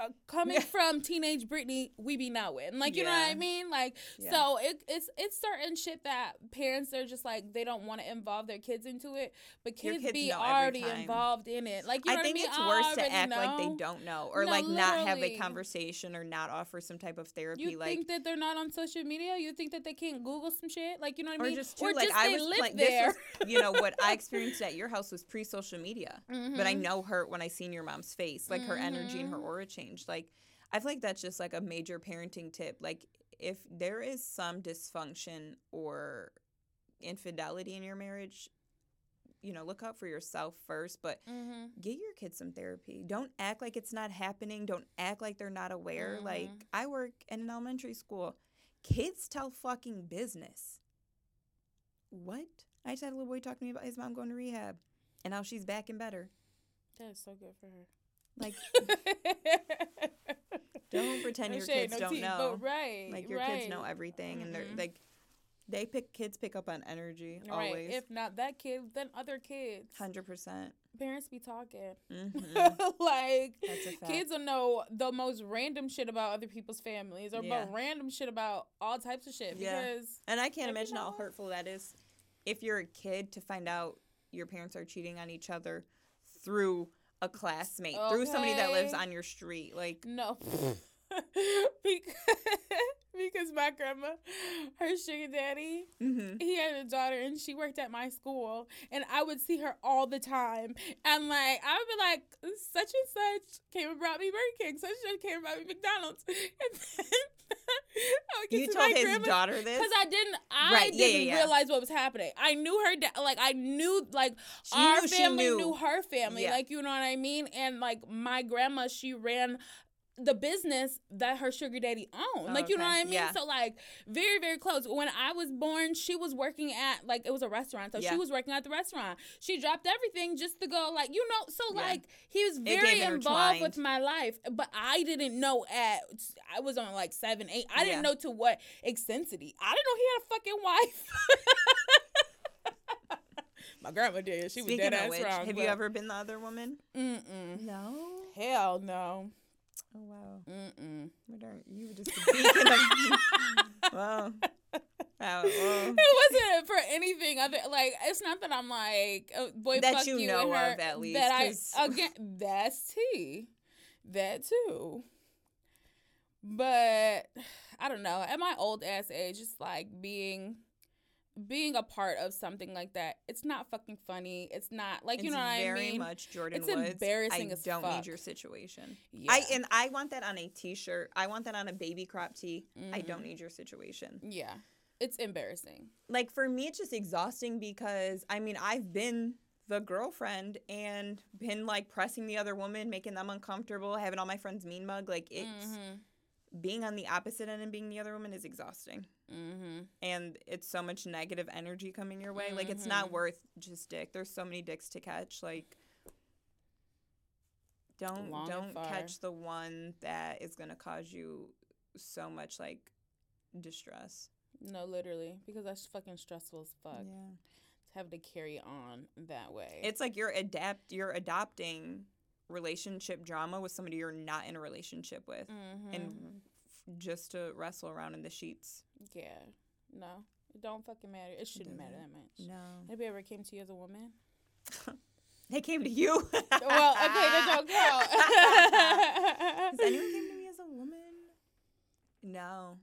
[SPEAKER 3] uh, coming
[SPEAKER 2] Yeah.
[SPEAKER 3] from teenage Britney, we be now in like you know what I mean. Like
[SPEAKER 2] Yeah.
[SPEAKER 3] so, it, it's it's certain shit that parents are just like they don't want to involve their kids into it, but kids,
[SPEAKER 2] kids
[SPEAKER 3] be already involved in it. Like you know
[SPEAKER 2] I think
[SPEAKER 3] I mean?
[SPEAKER 2] it's
[SPEAKER 3] I
[SPEAKER 2] worse to act like they don't know or
[SPEAKER 3] No,
[SPEAKER 2] like not have a conversation or not offer some type of therapy
[SPEAKER 3] You
[SPEAKER 2] like
[SPEAKER 3] think that they're not on social media? You think that they can't Google some shit? Like you know what I
[SPEAKER 2] or
[SPEAKER 3] mean?
[SPEAKER 2] just too like I
[SPEAKER 3] they
[SPEAKER 2] was playing
[SPEAKER 3] there.
[SPEAKER 2] this was you know what I (laughs) experienced at your house was pre social media. But I
[SPEAKER 3] Mhm.
[SPEAKER 2] know her when I seen your mom's face, like her energy and her aura Like I feel like that's just like a major parenting tip. Like if there is some dysfunction or infidelity in your marriage, you know, look out for yourself first, but
[SPEAKER 3] Mhm.
[SPEAKER 2] get your kids some therapy. Don't act like it's not happening. Don't act like they're not aware. Like
[SPEAKER 3] Mhm.
[SPEAKER 2] I work in an elementary school. Kids tell fucking business. What? I just had a little boy talk to me about his mom going to rehab and how she's back and better.
[SPEAKER 3] That is so good for her.
[SPEAKER 2] Like (laughs) don't pretend
[SPEAKER 3] No
[SPEAKER 2] your
[SPEAKER 3] shade,
[SPEAKER 2] kids
[SPEAKER 3] no
[SPEAKER 2] don't
[SPEAKER 3] tea,
[SPEAKER 2] know.
[SPEAKER 3] But right.
[SPEAKER 2] Like your
[SPEAKER 3] right.
[SPEAKER 2] kids know everything and they're like they pick kids pick up on energy
[SPEAKER 3] Right.
[SPEAKER 2] always.
[SPEAKER 3] If not that kid, then other kids.
[SPEAKER 2] Hundred percent.
[SPEAKER 3] Parents be talking.
[SPEAKER 2] Mhm. (laughs)
[SPEAKER 3] like
[SPEAKER 2] That's a fact.
[SPEAKER 3] kids will know the most random shit about other people's families or
[SPEAKER 2] Yeah.
[SPEAKER 3] about random shit about all types of shit
[SPEAKER 2] Yeah.
[SPEAKER 3] because
[SPEAKER 2] And I can't imagine how hurtful that is if you're a kid to find out your parents are cheating on each other through a classmate, through somebody that lives on your street. Like,
[SPEAKER 3] no. (laughs) because, (laughs) because my grandma, her sugar daddy,
[SPEAKER 2] mhm.
[SPEAKER 3] he had a daughter and she worked at my school and I would see her all the time and like I would be like such and such came and brought me Burger King such and such came and brought me McDonald's (laughs) and then (laughs) I would get
[SPEAKER 2] you
[SPEAKER 3] to
[SPEAKER 2] told his
[SPEAKER 3] grandma
[SPEAKER 2] daughter this.
[SPEAKER 3] because I didn't I
[SPEAKER 2] Right, yeah, yeah,
[SPEAKER 3] didn't
[SPEAKER 2] yeah.
[SPEAKER 3] realize what was happening I knew her da- like I knew like
[SPEAKER 2] She
[SPEAKER 3] our
[SPEAKER 2] knew
[SPEAKER 3] family
[SPEAKER 2] knew.
[SPEAKER 3] knew her family
[SPEAKER 2] Yeah.
[SPEAKER 3] like you know what I mean and like my grandma she ran the business that her sugar daddy owned. Like, you know what I mean?
[SPEAKER 2] yeah.
[SPEAKER 3] So, like, very, very close. When I was born, she was working at, like, it was a restaurant. So,
[SPEAKER 2] Yeah.
[SPEAKER 3] she was working at the restaurant. She dropped everything just to go, like, you know, so,
[SPEAKER 2] Yeah.
[SPEAKER 3] like, he was very involved with my life. But I didn't know at, I was on, like, seven, eight. I didn't know to what extensity. I didn't know he had a fucking wife. (laughs) my grandma did. She was dead
[SPEAKER 2] of
[SPEAKER 3] ass
[SPEAKER 2] which,
[SPEAKER 3] wrong.
[SPEAKER 2] have you ever been the other woman?
[SPEAKER 3] Mm-mm.
[SPEAKER 2] No.
[SPEAKER 3] Hell no.
[SPEAKER 2] Oh wow.
[SPEAKER 3] Mm-mm.
[SPEAKER 2] You were just a beacon of (laughs) Wow. Wow, well,
[SPEAKER 3] it wasn't for anything other like it's not that I'm like oh, boy
[SPEAKER 2] That
[SPEAKER 3] fuck
[SPEAKER 2] you
[SPEAKER 3] you
[SPEAKER 2] know
[SPEAKER 3] and her,
[SPEAKER 2] of, at least,
[SPEAKER 3] that
[SPEAKER 2] 'cause-
[SPEAKER 3] I again (laughs) that's tea that too but I don't know at my old ass age it's like being being a part of something like that it's not fucking funny it's not like you
[SPEAKER 2] it's
[SPEAKER 3] know what
[SPEAKER 2] very
[SPEAKER 3] I mean
[SPEAKER 2] much Jordan
[SPEAKER 3] It's
[SPEAKER 2] Woods.
[SPEAKER 3] embarrassing
[SPEAKER 2] I
[SPEAKER 3] as
[SPEAKER 2] don't
[SPEAKER 3] fuck.
[SPEAKER 2] need your situation.
[SPEAKER 3] yeah.
[SPEAKER 2] I and I want that on a t-shirt. I want that on a baby crop tee. I
[SPEAKER 3] Mhm.
[SPEAKER 2] don't need your situation.
[SPEAKER 3] yeah it's embarrassing
[SPEAKER 2] Like for me it's just exhausting because I mean, I've been the girlfriend and been like pressing the other woman, making them uncomfortable, having all my friends mean mug. Like it's
[SPEAKER 3] Mhm.
[SPEAKER 2] Being on the opposite end and being the other woman is exhausting.
[SPEAKER 3] Mhm.
[SPEAKER 2] And it's so much negative energy coming your way. Like it's not
[SPEAKER 3] Mhm.
[SPEAKER 2] worth just dick. There's so many dicks to catch. Like don't
[SPEAKER 3] Long
[SPEAKER 2] don't catch the one that is gonna cause you so much like distress.
[SPEAKER 3] no literally because that's fucking stressful as fuck
[SPEAKER 2] Yeah.
[SPEAKER 3] have to carry on that way.
[SPEAKER 2] It's like you're adapt you're adopting relationship drama with somebody you're not in a relationship with
[SPEAKER 3] Mhm.
[SPEAKER 2] and f- just to wrestle around in the sheets.
[SPEAKER 3] yeah, no, it don't fucking matter. It shouldn't matter that much.
[SPEAKER 2] No.
[SPEAKER 3] Anybody ever came to you as a woman? (laughs)
[SPEAKER 2] They came to you. (laughs)
[SPEAKER 3] well, okay, that don't count. (laughs)
[SPEAKER 2] Has anyone came to me as a woman? No.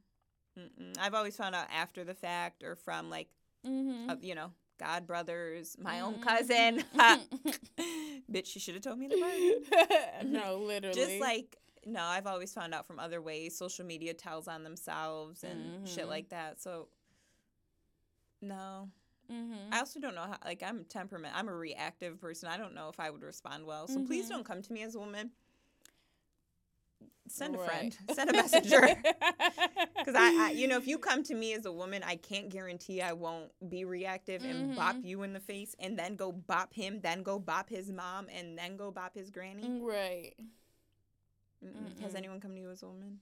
[SPEAKER 2] Mm-mm. I've always found out after the fact or from like,
[SPEAKER 3] mm-hmm.
[SPEAKER 2] uh, you know, God brothers, my own cousin. (laughs) (laughs) Bitch, she should have told me the word. (laughs)
[SPEAKER 3] no, literally.
[SPEAKER 2] Just like, no, I've always found out from other ways. Social media tells on themselves and shit
[SPEAKER 3] Mhm.
[SPEAKER 2] like that. So, no.
[SPEAKER 3] hmm
[SPEAKER 2] I also don't know how, like, I'm temperament. I'm a reactive person. I don't know if I would respond well. So please
[SPEAKER 3] Mhm.
[SPEAKER 2] don't come to me as a woman. Send a
[SPEAKER 3] Right.
[SPEAKER 2] friend, send a messenger. (laughs) Because I, I, you know, if you come to me as a woman, I can't guarantee I won't be reactive and bop
[SPEAKER 3] Mhm.
[SPEAKER 2] you in the face, and then go bop him, then go bop his mom, and then go bop his granny.
[SPEAKER 3] right.
[SPEAKER 2] Mm-mm. Has
[SPEAKER 3] Mm-mm.
[SPEAKER 2] anyone come to you as a woman?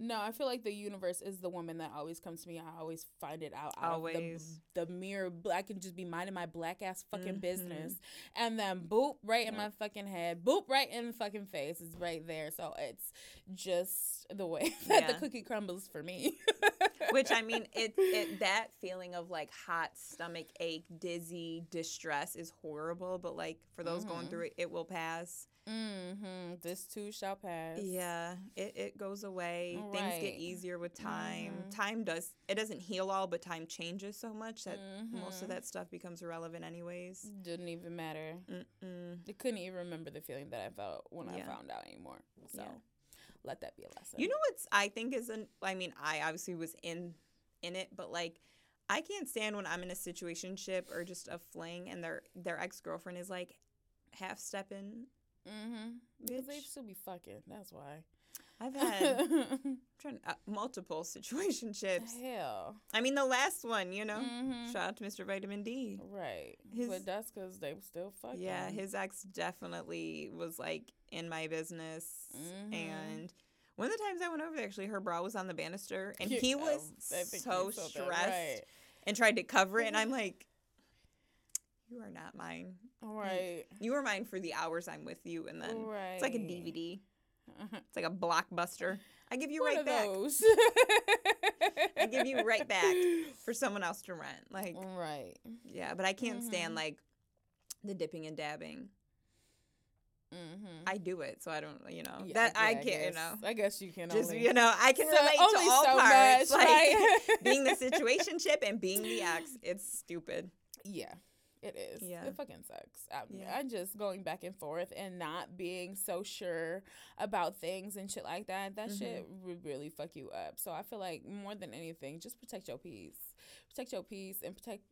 [SPEAKER 3] No, I feel like the universe is the woman that always comes to me. I always find it out. out
[SPEAKER 2] Always.
[SPEAKER 3] The, the mere, I can just be minding my black ass fucking
[SPEAKER 2] Mhm.
[SPEAKER 3] business. And then boop, right in my fucking head. Boop, right in the fucking face. It's right there. So it's just the way (laughs) that the cookie crumbles for me. (laughs)
[SPEAKER 2] Which I mean, it, (laughs) it that feeling of like hot stomach ache, dizzy, distress is horrible. But like for those going
[SPEAKER 3] Mhm.
[SPEAKER 2] through it, it will pass.
[SPEAKER 3] Mm-hmm. This too shall pass.
[SPEAKER 2] Yeah, it, it goes away. Things get easier with time.
[SPEAKER 3] Mhm.
[SPEAKER 2] Time does it doesn't heal all, but time changes so much that most of
[SPEAKER 3] Mhm.
[SPEAKER 2] that stuff becomes irrelevant anyways.
[SPEAKER 3] Didn't even matter.
[SPEAKER 2] Mm-mm.
[SPEAKER 3] I couldn't even remember the feeling that I felt when I found out anymore. So
[SPEAKER 2] Yeah.
[SPEAKER 3] let that be a lesson.
[SPEAKER 2] You know what's I think is an I mean I obviously was in in it, but like I can't stand when I'm in a situationship or just a fling and their their ex girlfriend is like half stepping.
[SPEAKER 3] Mm-hmm. Because they still be fucking. That's why.
[SPEAKER 2] I've had (laughs) trying, uh, multiple (laughs) situationships.
[SPEAKER 3] Hell.
[SPEAKER 2] I mean the last one, you know.
[SPEAKER 3] Mhm.
[SPEAKER 2] Shout out to Mr. Vitamin D.
[SPEAKER 3] Right.
[SPEAKER 2] His-
[SPEAKER 3] but that's because they were still fucking.
[SPEAKER 2] Yeah, his ex definitely was like in my business.
[SPEAKER 3] Mhm.
[SPEAKER 2] And one of the times I went over there, actually, her bra was on the banister, and (laughs)
[SPEAKER 3] Yeah,
[SPEAKER 2] he was so
[SPEAKER 3] that
[SPEAKER 2] stressed
[SPEAKER 3] Right.
[SPEAKER 2] and tried to cover it. And I'm like, you are not mine.
[SPEAKER 3] Right.
[SPEAKER 2] You are mine for the hours I'm with you, and then
[SPEAKER 3] right.
[SPEAKER 2] it's like a DVD. (laughs) It's like a blockbuster. I give you
[SPEAKER 3] One
[SPEAKER 2] right back
[SPEAKER 3] those.
[SPEAKER 2] I give you right back. (laughs) for someone else to rent. Like,
[SPEAKER 3] Right.
[SPEAKER 2] yeah, but I can't stand
[SPEAKER 3] Mhm.
[SPEAKER 2] like the dipping and dabbing.
[SPEAKER 3] Mm-hmm.
[SPEAKER 2] I do it, so I don't, you know, that I can't, you know.
[SPEAKER 3] I guess you can
[SPEAKER 2] Just
[SPEAKER 3] only.
[SPEAKER 2] you know, I can
[SPEAKER 3] So-
[SPEAKER 2] relate to all
[SPEAKER 3] so
[SPEAKER 2] parts.
[SPEAKER 3] much,
[SPEAKER 2] like
[SPEAKER 3] right? (laughs)
[SPEAKER 2] being the situationship and being the ex, it's stupid.
[SPEAKER 3] Yeah, it is.
[SPEAKER 2] Yeah.
[SPEAKER 3] It fucking sucks. I,
[SPEAKER 2] Yeah.
[SPEAKER 3] I'm just going back and forth and not being so sure about things and shit like that. That shit
[SPEAKER 2] Mm-hmm.
[SPEAKER 3] would really fuck you up. So I feel like more than anything, just protect your peace. Protect your peace and protect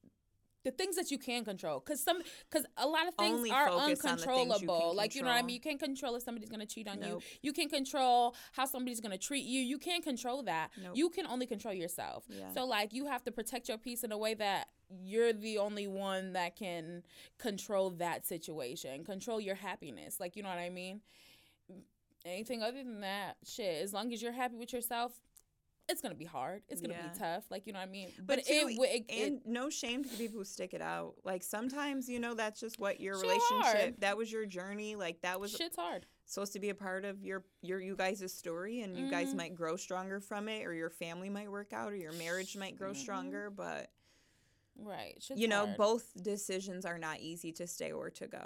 [SPEAKER 3] the things that you can control because some because a lot of things
[SPEAKER 2] Only
[SPEAKER 3] are
[SPEAKER 2] the things you
[SPEAKER 3] uncontrollable like you know what i mean you can't control if somebody's gonna cheat on
[SPEAKER 2] Nope.
[SPEAKER 3] you you can control how somebody's gonna treat you you can't control that
[SPEAKER 2] Nope.
[SPEAKER 3] you can only control yourself
[SPEAKER 2] Yeah.
[SPEAKER 3] so like you have to protect your peace in a way that you're the only one that can control that situation, control your happiness. Like you know what I mean? Anything other than that, shit, as long as you're happy with yourself, it's gonna be hard. It's gonna
[SPEAKER 2] Yeah.
[SPEAKER 3] be tough. Like you know what I mean?
[SPEAKER 2] But,
[SPEAKER 3] But,
[SPEAKER 2] too,
[SPEAKER 3] it, would- it,
[SPEAKER 2] and no shame to the people who stick it out. Like sometimes, you know, that's just what your relationship.
[SPEAKER 3] hard.
[SPEAKER 2] That was your journey. Like that was
[SPEAKER 3] shit's hard.
[SPEAKER 2] supposed to be a part of your your you guys' story, and you guys
[SPEAKER 3] Mhm.
[SPEAKER 2] might grow stronger from it, or your family might work out, or your marriage might grow
[SPEAKER 3] Mhm.
[SPEAKER 2] stronger. But
[SPEAKER 3] Right. Shit's
[SPEAKER 2] you know,
[SPEAKER 3] hard.
[SPEAKER 2] both decisions are not easy to stay or to go.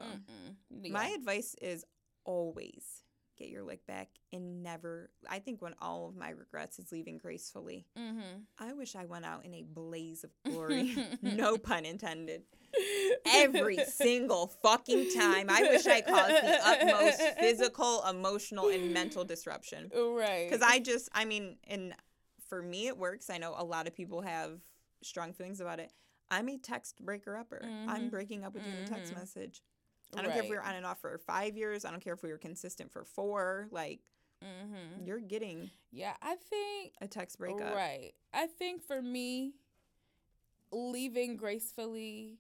[SPEAKER 3] Mm-mm.
[SPEAKER 2] My advice is always get your lick back and never. I think one all of my regrets is leaving gracefully.
[SPEAKER 3] Mhm.
[SPEAKER 2] I wish I went out in a blaze of glory. (laughs) no pun intended. Every (laughs) single fucking time. I wish I caused the utmost (laughs) physical, emotional, and mental disruption.
[SPEAKER 3] Right.
[SPEAKER 2] Because I just, I mean, and for me, it works. I know a lot of people have strong feelings about it. I'm a text breaker upper. I'm
[SPEAKER 3] Mhm.
[SPEAKER 2] breaking up with you in a text
[SPEAKER 3] Mhm.
[SPEAKER 2] message. I don't care if we were on and off for five years. I don't care if we were consistent for four. Like,
[SPEAKER 3] Mhm.
[SPEAKER 2] you're getting
[SPEAKER 3] Yeah, I think
[SPEAKER 2] a text breakup.
[SPEAKER 3] Right. I think for me, leaving gracefully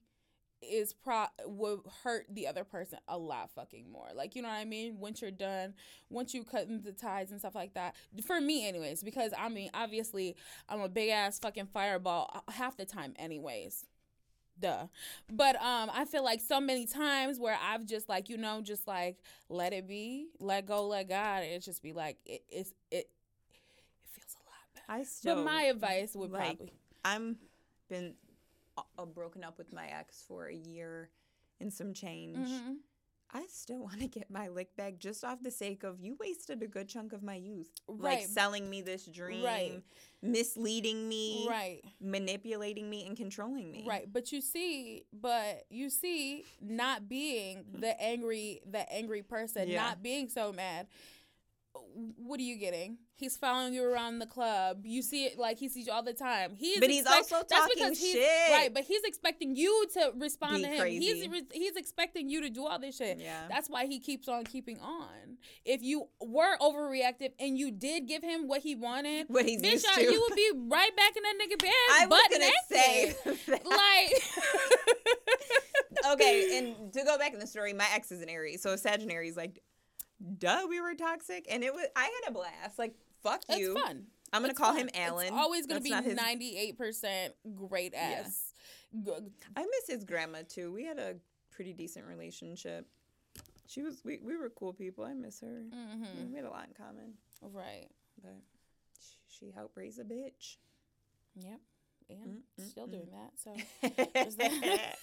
[SPEAKER 3] is pro would hurt the other person a lot fucking more. Like you know what I mean? Once you're done, once you cut the ties and stuff like that. For me, anyways, because I mean, obviously, I'm a big ass fucking fireball uh, half the time, anyways. Duh. But um, I feel like so many times where I've just like you know just like let it be, let go, let God. It just be like it, it's it. It feels a lot better.
[SPEAKER 2] I still.
[SPEAKER 3] But my advice would
[SPEAKER 2] like,
[SPEAKER 3] probably
[SPEAKER 2] I'm been uh, broken up with my ex for a year and some change.
[SPEAKER 3] Mhm.
[SPEAKER 2] I still (laughs) want to get my lick back just off the sake of you wasted a good chunk of my youth.
[SPEAKER 3] Right.
[SPEAKER 2] Like selling me this dream,
[SPEAKER 3] Right.
[SPEAKER 2] misleading me,
[SPEAKER 3] right.
[SPEAKER 2] manipulating me, and controlling me.
[SPEAKER 3] Right, but you see, but you see, not being the angry, the angry person,
[SPEAKER 2] Yeah.
[SPEAKER 3] not being so mad. What are you getting? He's following you around the club. You see it like he sees you all the time. He's
[SPEAKER 2] But he's
[SPEAKER 3] expect-
[SPEAKER 2] also
[SPEAKER 3] that's
[SPEAKER 2] talking
[SPEAKER 3] because he's,
[SPEAKER 2] shit.
[SPEAKER 3] right? But he's expecting you to respond
[SPEAKER 2] Be
[SPEAKER 3] to him. He's
[SPEAKER 2] crazy.
[SPEAKER 3] re- he's expecting you to do all this shit.
[SPEAKER 2] Yeah.
[SPEAKER 3] That's why he keeps on keeping on. If you were overreactive and you did give him what he wanted,
[SPEAKER 2] What he's
[SPEAKER 3] bitch,
[SPEAKER 2] used to.
[SPEAKER 3] you would be right back in that nigga bed. (laughs)
[SPEAKER 2] I was gonna
[SPEAKER 3] naked.
[SPEAKER 2] say. (laughs) that.
[SPEAKER 3] like (laughs)
[SPEAKER 2] okay, and to go back in the story, my ex is an Aries, so Sagittarius like, duh, we were toxic, and it was I had a blast. Like, fuck
[SPEAKER 3] it's
[SPEAKER 2] you.
[SPEAKER 3] fun.
[SPEAKER 2] I'm gonna
[SPEAKER 3] It's
[SPEAKER 2] call
[SPEAKER 3] fun.
[SPEAKER 2] him Alan.
[SPEAKER 3] It's always gonna
[SPEAKER 2] That's
[SPEAKER 3] be ninety eight percent great
[SPEAKER 2] Yeah.
[SPEAKER 3] ass. G-
[SPEAKER 2] I miss his grandma too. We had a pretty decent relationship. She was we, we were cool people. I miss her.
[SPEAKER 3] mhm.
[SPEAKER 2] We had a lot in common,
[SPEAKER 3] Right.
[SPEAKER 2] but she, she helped raise a bitch.
[SPEAKER 3] Yep. And
[SPEAKER 2] Mm, mm,
[SPEAKER 3] still
[SPEAKER 2] mm.
[SPEAKER 3] doing that. So (laughs) there's that.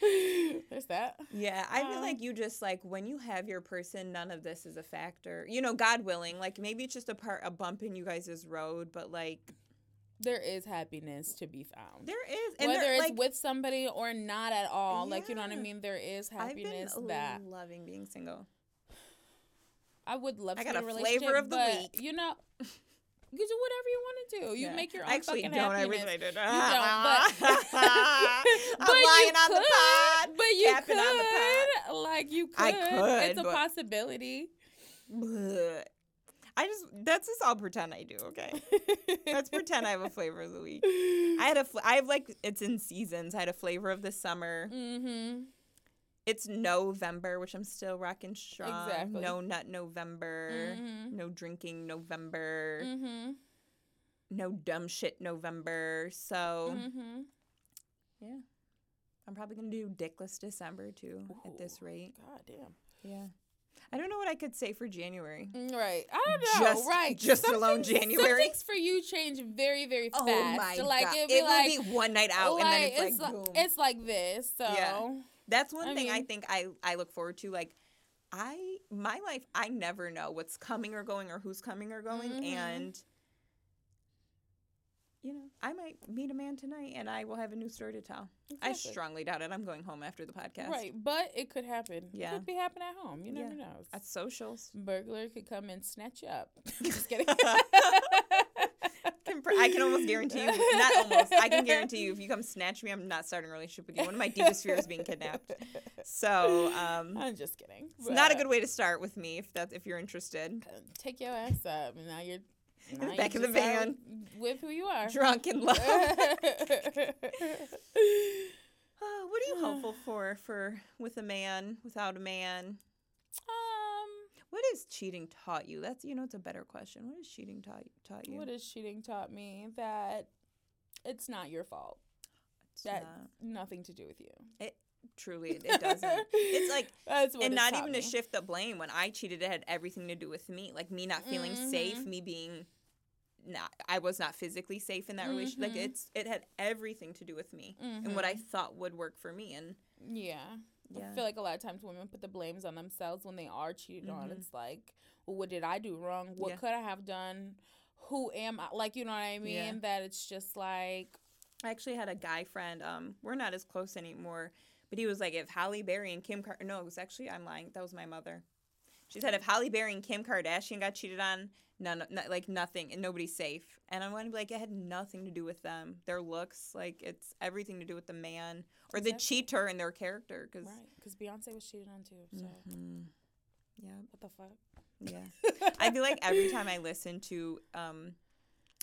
[SPEAKER 3] (laughs) there's that.
[SPEAKER 2] Yeah, I feel
[SPEAKER 3] Um,
[SPEAKER 2] like you just like when you have your person, none of this is a factor. You know, God willing, like maybe it's just a part a bump in you guys' road, but like
[SPEAKER 3] There is happiness to be found.
[SPEAKER 2] there is, and
[SPEAKER 3] Whether
[SPEAKER 2] there,
[SPEAKER 3] it's
[SPEAKER 2] like,
[SPEAKER 3] with somebody or not at all. Like you know what I mean? There is
[SPEAKER 2] I've been
[SPEAKER 3] happiness that
[SPEAKER 2] loving being single.
[SPEAKER 3] I would love
[SPEAKER 2] I
[SPEAKER 3] to
[SPEAKER 2] got a
[SPEAKER 3] relationship.
[SPEAKER 2] flavor of the
[SPEAKER 3] but,
[SPEAKER 2] week.
[SPEAKER 3] You know you do whatever you want to do. You
[SPEAKER 2] Yeah.
[SPEAKER 3] make your own
[SPEAKER 2] I actually
[SPEAKER 3] fucking
[SPEAKER 2] don't.
[SPEAKER 3] happiness.
[SPEAKER 2] I wish I did.
[SPEAKER 3] You don't, (laughs) but (laughs)
[SPEAKER 2] I'm
[SPEAKER 3] But you
[SPEAKER 2] lying on the
[SPEAKER 3] could,
[SPEAKER 2] pod.
[SPEAKER 3] But you
[SPEAKER 2] capping on the pod.
[SPEAKER 3] could, like you could.
[SPEAKER 2] I could,
[SPEAKER 3] It's a possibility.
[SPEAKER 2] I just that's just all pretend I do. Okay, let's pretend I have a (laughs) flavor of the week. I had a fl- I have like it's in seasons. I had a flavor of the summer.
[SPEAKER 3] Mm-hmm.
[SPEAKER 2] It's November, which I'm still rocking strong.
[SPEAKER 3] Exactly.
[SPEAKER 2] No nut November.
[SPEAKER 3] Mhm.
[SPEAKER 2] No drinking November.
[SPEAKER 3] Mm-hmm.
[SPEAKER 2] No dumb shit November. So
[SPEAKER 3] Mm-hmm.
[SPEAKER 2] yeah, I'm probably gonna do dickless December too. At this rate,
[SPEAKER 3] God damn.
[SPEAKER 2] yeah. I don't know what I could say for January.
[SPEAKER 3] Right. I don't know.
[SPEAKER 2] Just-
[SPEAKER 3] right.
[SPEAKER 2] just
[SPEAKER 3] Some
[SPEAKER 2] alone
[SPEAKER 3] things-
[SPEAKER 2] January?
[SPEAKER 3] Some things for you change very, very fast.
[SPEAKER 2] Oh my
[SPEAKER 3] like,
[SPEAKER 2] god!
[SPEAKER 3] It'd be
[SPEAKER 2] It
[SPEAKER 3] like,
[SPEAKER 2] will be one night out, and then it's like,
[SPEAKER 3] like,
[SPEAKER 2] boom.
[SPEAKER 3] it's like this. So
[SPEAKER 2] Yeah. That's one
[SPEAKER 3] I
[SPEAKER 2] thing I think I I look forward to. Like, I my life, I never know what's coming or going or who's coming or going,
[SPEAKER 3] Mhm.
[SPEAKER 2] and you know, I might meet a man tonight, and I will have a new story to tell. I strongly doubt it. I'm going home after the podcast.
[SPEAKER 3] Right, but it could happen.
[SPEAKER 2] Yeah.
[SPEAKER 3] It could be happening at home. You never
[SPEAKER 2] Yeah.
[SPEAKER 3] know.
[SPEAKER 2] At socials.
[SPEAKER 3] Burglar could come and snatch you up. (laughs) Just kidding. (laughs) (laughs)
[SPEAKER 2] Can pr- I can almost guarantee you, (laughs) not almost, I can guarantee you, if you come snatch me, I'm not starting a relationship with you. One of my deepest fears is being kidnapped. So, um,
[SPEAKER 3] I'm just kidding.
[SPEAKER 2] it's not a good way to start with me if that's if you're interested.
[SPEAKER 3] uh, Take your ass up, and now you're now you
[SPEAKER 2] Back in the van.
[SPEAKER 3] with who you are.
[SPEAKER 2] Drunk in love.
[SPEAKER 3] um,
[SPEAKER 2] Oh, what are you hopeful (sighs) for for with a man, without a man? What has cheating taught you? That's you know, it's a better question. What has cheating taught taught you?
[SPEAKER 3] what has cheating taught me? That it's not your fault.
[SPEAKER 2] It's
[SPEAKER 3] That
[SPEAKER 2] not-
[SPEAKER 3] nothing to do with you.
[SPEAKER 2] It truly it, it doesn't. (laughs) It's like
[SPEAKER 3] That's what
[SPEAKER 2] and not even
[SPEAKER 3] me.
[SPEAKER 2] to shift the blame. When I cheated, it had everything to do with me. Like me not feeling safe,
[SPEAKER 3] Mhm.
[SPEAKER 2] me being not I was not physically safe in that relationship. Like it's it had everything to do with me and what I thought would work for me. And
[SPEAKER 3] Yeah.
[SPEAKER 2] Yeah,
[SPEAKER 3] I feel like a lot of times women put the blames on themselves when they are cheated on.
[SPEAKER 2] Mhm.
[SPEAKER 3] It's like, well, what did I do wrong? What
[SPEAKER 2] Yeah.
[SPEAKER 3] could I have done? Who am I? Like, you know what I mean?
[SPEAKER 2] Yeah.
[SPEAKER 3] That it's just like,
[SPEAKER 2] I actually had a guy friend. Um, we're not as close anymore, but he was like, if Halle Berry and Kim, Kar- no, it was actually I'm lying. That was my mother. She said if Halle Berry and Kim Kardashian got cheated on, none, no, like nothing, and nobody's safe. And I want to be like, it had nothing to do with them, their looks, like it's everything to do with the man or the cheater and their character. Because
[SPEAKER 3] right. Because Beyonce was cheated on too. So,
[SPEAKER 2] yeah,
[SPEAKER 3] what the fuck?
[SPEAKER 2] yeah. (laughs) I feel like every time I listen to, um,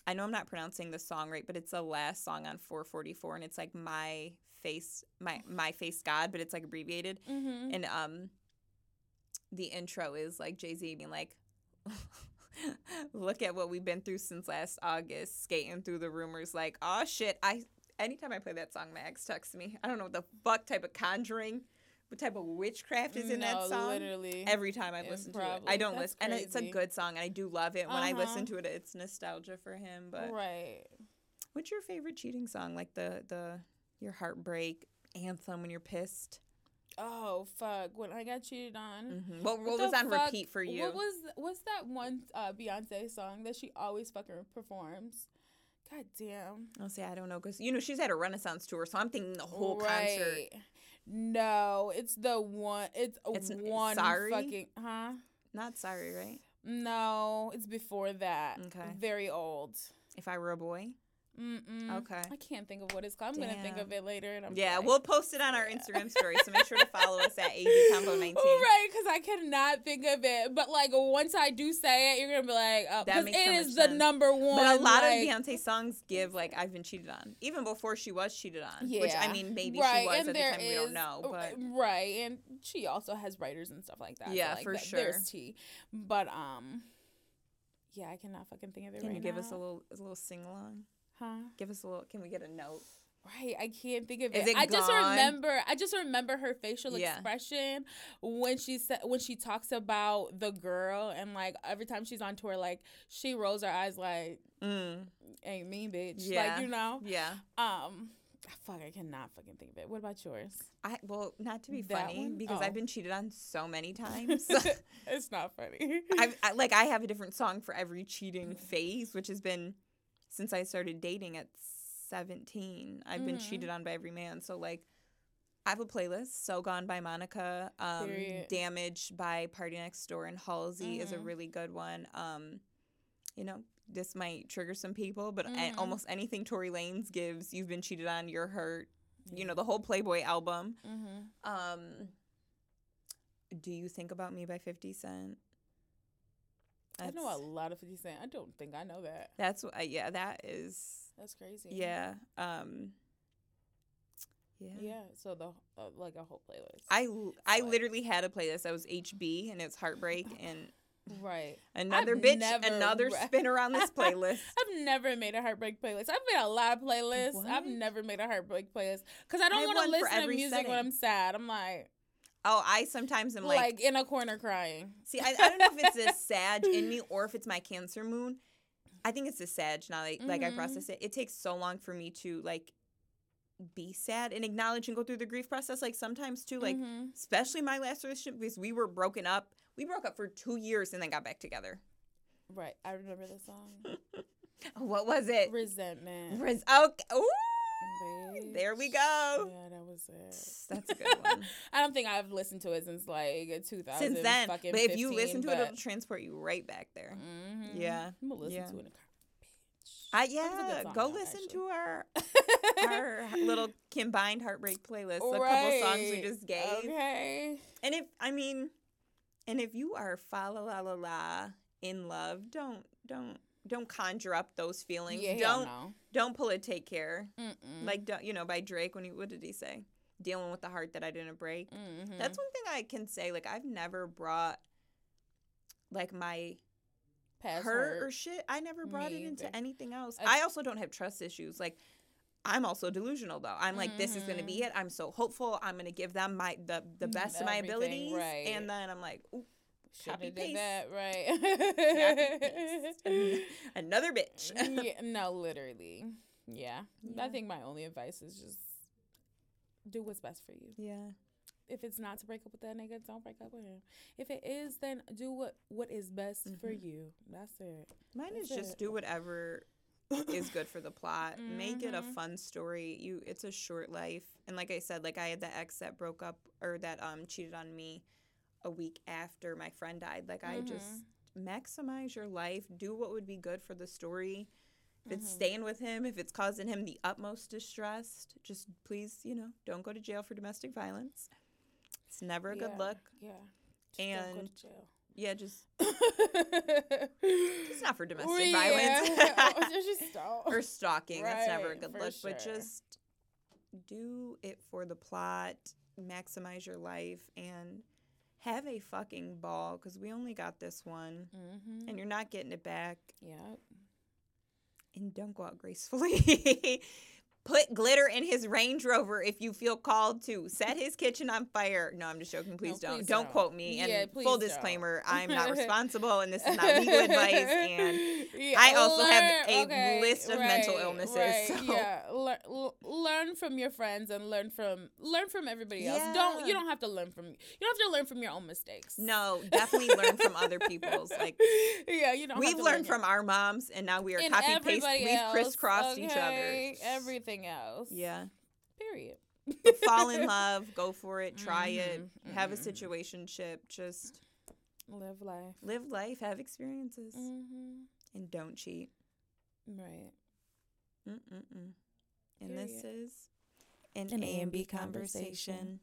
[SPEAKER 2] I know I'm not pronouncing the song right, but it's the last song on 444, and it's like my face, my my face God, but it's like abbreviated,
[SPEAKER 3] Mm-hmm.
[SPEAKER 2] and um, the intro is like Jay Z being like. (laughs) (laughs) Look at what we've been through since last August, skating through the rumors like, oh shit, I anytime I play that song, Max texts me. I don't know what the fuck type of conjuring, what type of witchcraft is in
[SPEAKER 3] no,
[SPEAKER 2] that song.
[SPEAKER 3] literally.
[SPEAKER 2] Every time I listen to it, I don't listen, and it's a good song, and I do love it. When I
[SPEAKER 3] Uh-huh.
[SPEAKER 2] listen to it, it's nostalgia for him. But
[SPEAKER 3] right.
[SPEAKER 2] what's your favorite cheating song? Like the the your heartbreak anthem when you're pissed.
[SPEAKER 3] Oh fuck! When I got cheated on.
[SPEAKER 2] hmm What,
[SPEAKER 3] What
[SPEAKER 2] what was on
[SPEAKER 3] fuck-
[SPEAKER 2] repeat for you?
[SPEAKER 3] What was what's that one uh, Beyonce song that she always fucking performs? God damn.
[SPEAKER 2] I'll say I don't know because you know she's had a Renaissance tour, so I'm thinking the whole concert.
[SPEAKER 3] Right. No, it's the one. It's,
[SPEAKER 2] It's
[SPEAKER 3] one
[SPEAKER 2] Sorry?
[SPEAKER 3] fucking. Huh?
[SPEAKER 2] Not sorry, right?
[SPEAKER 3] No, it's before that.
[SPEAKER 2] Okay.
[SPEAKER 3] Very old.
[SPEAKER 2] If I were a boy.
[SPEAKER 3] Mm-mm.
[SPEAKER 2] Okay.
[SPEAKER 3] I can't think of what it's called. I'm gonna think of it later. And I'm
[SPEAKER 2] Yeah,
[SPEAKER 3] like,
[SPEAKER 2] we'll post it on our Instagram story, so make sure to follow us at AV (laughs) Combo 19.
[SPEAKER 3] Right, because I cannot think of it. But like once I do say it, you're gonna be like, oh,
[SPEAKER 2] That makes
[SPEAKER 3] it
[SPEAKER 2] so
[SPEAKER 3] is the number one.
[SPEAKER 2] But a lot
[SPEAKER 3] like,
[SPEAKER 2] of Beyonce songs give like I've been cheated on, even before she was cheated on. Which I mean, maybe
[SPEAKER 3] right,
[SPEAKER 2] she was
[SPEAKER 3] and
[SPEAKER 2] at the time. we don't know, but
[SPEAKER 3] right, and she also has writers and stuff like that. so,
[SPEAKER 2] Yeah,
[SPEAKER 3] like,
[SPEAKER 2] for
[SPEAKER 3] that-
[SPEAKER 2] sure.
[SPEAKER 3] There's tea, but um, yeah, I cannot fucking think of it right now.
[SPEAKER 2] can
[SPEAKER 3] right
[SPEAKER 2] you give
[SPEAKER 3] now.
[SPEAKER 2] us a little a little sing along?
[SPEAKER 3] Huh?
[SPEAKER 2] Give us a little. Can we get a note?
[SPEAKER 3] Right, I can't think of
[SPEAKER 2] Is
[SPEAKER 3] it.
[SPEAKER 2] it
[SPEAKER 3] I just remember. I just remember her facial
[SPEAKER 2] Yeah.
[SPEAKER 3] expression when she said when she talks about the girl and like every time she's on tour, like she rolls her eyes like
[SPEAKER 2] Mm,
[SPEAKER 3] ain't me, bitch.
[SPEAKER 2] Yeah.
[SPEAKER 3] Like you know.
[SPEAKER 2] yeah.
[SPEAKER 3] Um, fuck, I cannot fucking think of it. What about yours?
[SPEAKER 2] I well, not to be
[SPEAKER 3] That
[SPEAKER 2] funny
[SPEAKER 3] one?
[SPEAKER 2] because
[SPEAKER 3] Oh.
[SPEAKER 2] I've been cheated on so many (laughs) times. (laughs)
[SPEAKER 3] it's not funny.
[SPEAKER 2] I, I like I have a different song for every cheating (laughs) phase, which has been since I started dating at 17. I've been
[SPEAKER 3] Mhm.
[SPEAKER 2] cheated on by every man. So like I have a playlist, So Gone by Monica, um. Damaged by PARTYNEXTDOOR and Halsey is a
[SPEAKER 3] Mhm.
[SPEAKER 2] really good one. Um, you know, this might trigger some people, but
[SPEAKER 3] Mhm.
[SPEAKER 2] almost anything Tory Lanez gives, you've been cheated on, you're hurt. You know, the whole Playboy album.
[SPEAKER 3] Mm-hmm.
[SPEAKER 2] Um, Do You Think About Me by 50 Cent?
[SPEAKER 3] I know a lot of Fifty Cent. I don't think I know that.
[SPEAKER 2] That's what. Yeah, that is.
[SPEAKER 3] That's crazy.
[SPEAKER 2] Yeah. Um. Yeah.
[SPEAKER 3] Yeah. So the uh, like a whole playlist.
[SPEAKER 2] I
[SPEAKER 3] like-
[SPEAKER 2] literally had a playlist that was HB and it's heartbreak (laughs) and
[SPEAKER 3] right.
[SPEAKER 2] another
[SPEAKER 3] I've
[SPEAKER 2] bitch
[SPEAKER 3] never
[SPEAKER 2] another spin around this (laughs) playlist.
[SPEAKER 3] I've never made a heartbreak playlist. I've made a lot of playlists. I've never made a heartbreak playlist because I
[SPEAKER 2] I
[SPEAKER 3] don't want to listen to music when. I'm sad. I'm like,
[SPEAKER 2] Oh, I sometimes am
[SPEAKER 3] like,
[SPEAKER 2] like,
[SPEAKER 3] in a corner crying.
[SPEAKER 2] see, I, I don't know if it's a (laughs) Sag in me or if it's my Cancer moon. I think it's the Sag now. Like, like I process it. It takes so long for me to like be sad and acknowledge and go through the grief process. Like sometimes too, like
[SPEAKER 3] Mhm.
[SPEAKER 2] especially my last relationship because we were broken up. We broke up for two years and then got back together.
[SPEAKER 3] right. I remember the song (laughs)
[SPEAKER 2] What was it?
[SPEAKER 3] Resentment.
[SPEAKER 2] Res- okay. Ooh,
[SPEAKER 3] Bitch.
[SPEAKER 2] there we go.
[SPEAKER 3] Yeah, that was it.
[SPEAKER 2] That's a good one. (laughs)
[SPEAKER 3] I don't think I've listened to it since like 2000.
[SPEAKER 2] Since then, but if you listen to it,
[SPEAKER 3] but-
[SPEAKER 2] it'll transport you right back there.
[SPEAKER 3] Mhm.
[SPEAKER 2] Yeah,
[SPEAKER 3] I'm gonna listen
[SPEAKER 2] yeah.
[SPEAKER 3] to it in the car.
[SPEAKER 2] I
[SPEAKER 3] a
[SPEAKER 2] yeah, go listen
[SPEAKER 3] actually.
[SPEAKER 2] to our (laughs) our little combined heartbreak playlist. A couple songs we just gave.
[SPEAKER 3] Okay.
[SPEAKER 2] And if I mean, and if you are fa la la la la in love, don't don't don't conjure up those feelings.
[SPEAKER 3] Yeah,
[SPEAKER 2] don't
[SPEAKER 3] no.
[SPEAKER 2] don't pull it. Take care.
[SPEAKER 3] Mm-mm.
[SPEAKER 2] Like don't, you know by Drake when he what did he say? Dealing with the heart that I didn't break.
[SPEAKER 3] Mhm.
[SPEAKER 2] That's one thing I can say. Like I've never brought like my
[SPEAKER 3] Past
[SPEAKER 2] hurt, or shit. I never brought
[SPEAKER 3] Me
[SPEAKER 2] it into
[SPEAKER 3] either.
[SPEAKER 2] anything else.
[SPEAKER 3] I-
[SPEAKER 2] I also don't have trust issues. Like I'm also delusional though. I'm like, this is gonna be
[SPEAKER 3] Mhm.
[SPEAKER 2] it. I'm so hopeful. I'm gonna give them my the the
[SPEAKER 3] Mm,
[SPEAKER 2] best of my abilities,
[SPEAKER 3] right.
[SPEAKER 2] and then I'm like, ooh,
[SPEAKER 3] Shoulda
[SPEAKER 2] copy paste.
[SPEAKER 3] that right.
[SPEAKER 2] Paste. (laughs) (laughs) another bitch. (laughs)
[SPEAKER 3] yeah, no, literally. Yeah. I think my only advice is just do what's best for you.
[SPEAKER 2] yeah,
[SPEAKER 3] If it's not to break up with that nigga, don't break up with him. If it is, then do what what is best for
[SPEAKER 2] Mhm.
[SPEAKER 3] you. That's it.
[SPEAKER 2] mine is just
[SPEAKER 3] it.
[SPEAKER 2] do whatever is good for the plot. Make it a
[SPEAKER 3] Mhm.
[SPEAKER 2] fun story. You, it's a short life, and like I said, like I had that ex that broke up or that um cheated on me a week after my friend died. Like I just
[SPEAKER 3] Mm-hmm.
[SPEAKER 2] maximize your life. Do what would be good for the story. If it's
[SPEAKER 3] Mhm.
[SPEAKER 2] staying with him, if it's causing him the utmost distress, just please, you know, don't go to jail for domestic violence. It's never a good
[SPEAKER 3] Yeah,
[SPEAKER 2] look.
[SPEAKER 3] Yeah. Just don't go
[SPEAKER 2] And
[SPEAKER 3] to jail.
[SPEAKER 2] Yeah, just (laughs) it's not for domestic
[SPEAKER 3] Yeah. (laughs)
[SPEAKER 2] violence
[SPEAKER 3] Just don't.
[SPEAKER 2] or stalking. That's never a good look. But just do it for the plot, maximize your life, and have a fucking ball because we only got this one,
[SPEAKER 3] Mm-hmm.
[SPEAKER 2] and you're not getting it back.
[SPEAKER 3] Yeah.
[SPEAKER 2] And don't go out gracefully. (laughs) Put glitter in his Range Rover if you feel called to. Set his kitchen on fire. No, I'm just joking. Please
[SPEAKER 3] No,
[SPEAKER 2] don't.
[SPEAKER 3] please
[SPEAKER 2] don't.
[SPEAKER 3] don't.
[SPEAKER 2] quote me. And
[SPEAKER 3] Yeah,
[SPEAKER 2] full
[SPEAKER 3] please
[SPEAKER 2] disclaimer. I'm not (laughs) responsible and this is not legal advice. And (laughs)
[SPEAKER 3] Yeah,
[SPEAKER 2] I also have a list of mental illnesses,
[SPEAKER 3] right,
[SPEAKER 2] so-
[SPEAKER 3] Yeah, learn, learn from your friends and learn from learn from everybody else. Don't you don't have to learn from you don't have to learn from your own mistakes.
[SPEAKER 2] no, definitely learn from other people's. Like (laughs)
[SPEAKER 3] yeah, you don't.
[SPEAKER 2] we've
[SPEAKER 3] have to
[SPEAKER 2] learned
[SPEAKER 3] learn
[SPEAKER 2] from our moms and now we are
[SPEAKER 3] and
[SPEAKER 2] copy paste. We've crisscrossed each other.
[SPEAKER 3] Everything else.
[SPEAKER 2] Yeah.
[SPEAKER 3] Period.
[SPEAKER 2] Fall in (laughs) love, go for it, try it,
[SPEAKER 3] Mhm,
[SPEAKER 2] have a
[SPEAKER 3] mhm.
[SPEAKER 2] situationship, just
[SPEAKER 3] Live life.
[SPEAKER 2] live life, have experiences,
[SPEAKER 3] Mm-hmm.
[SPEAKER 2] and don't cheat.
[SPEAKER 3] Right.
[SPEAKER 2] Mm-mm-mm. And this is an,
[SPEAKER 3] An
[SPEAKER 2] A&B
[SPEAKER 3] A&B
[SPEAKER 2] conversation.
[SPEAKER 3] conversation.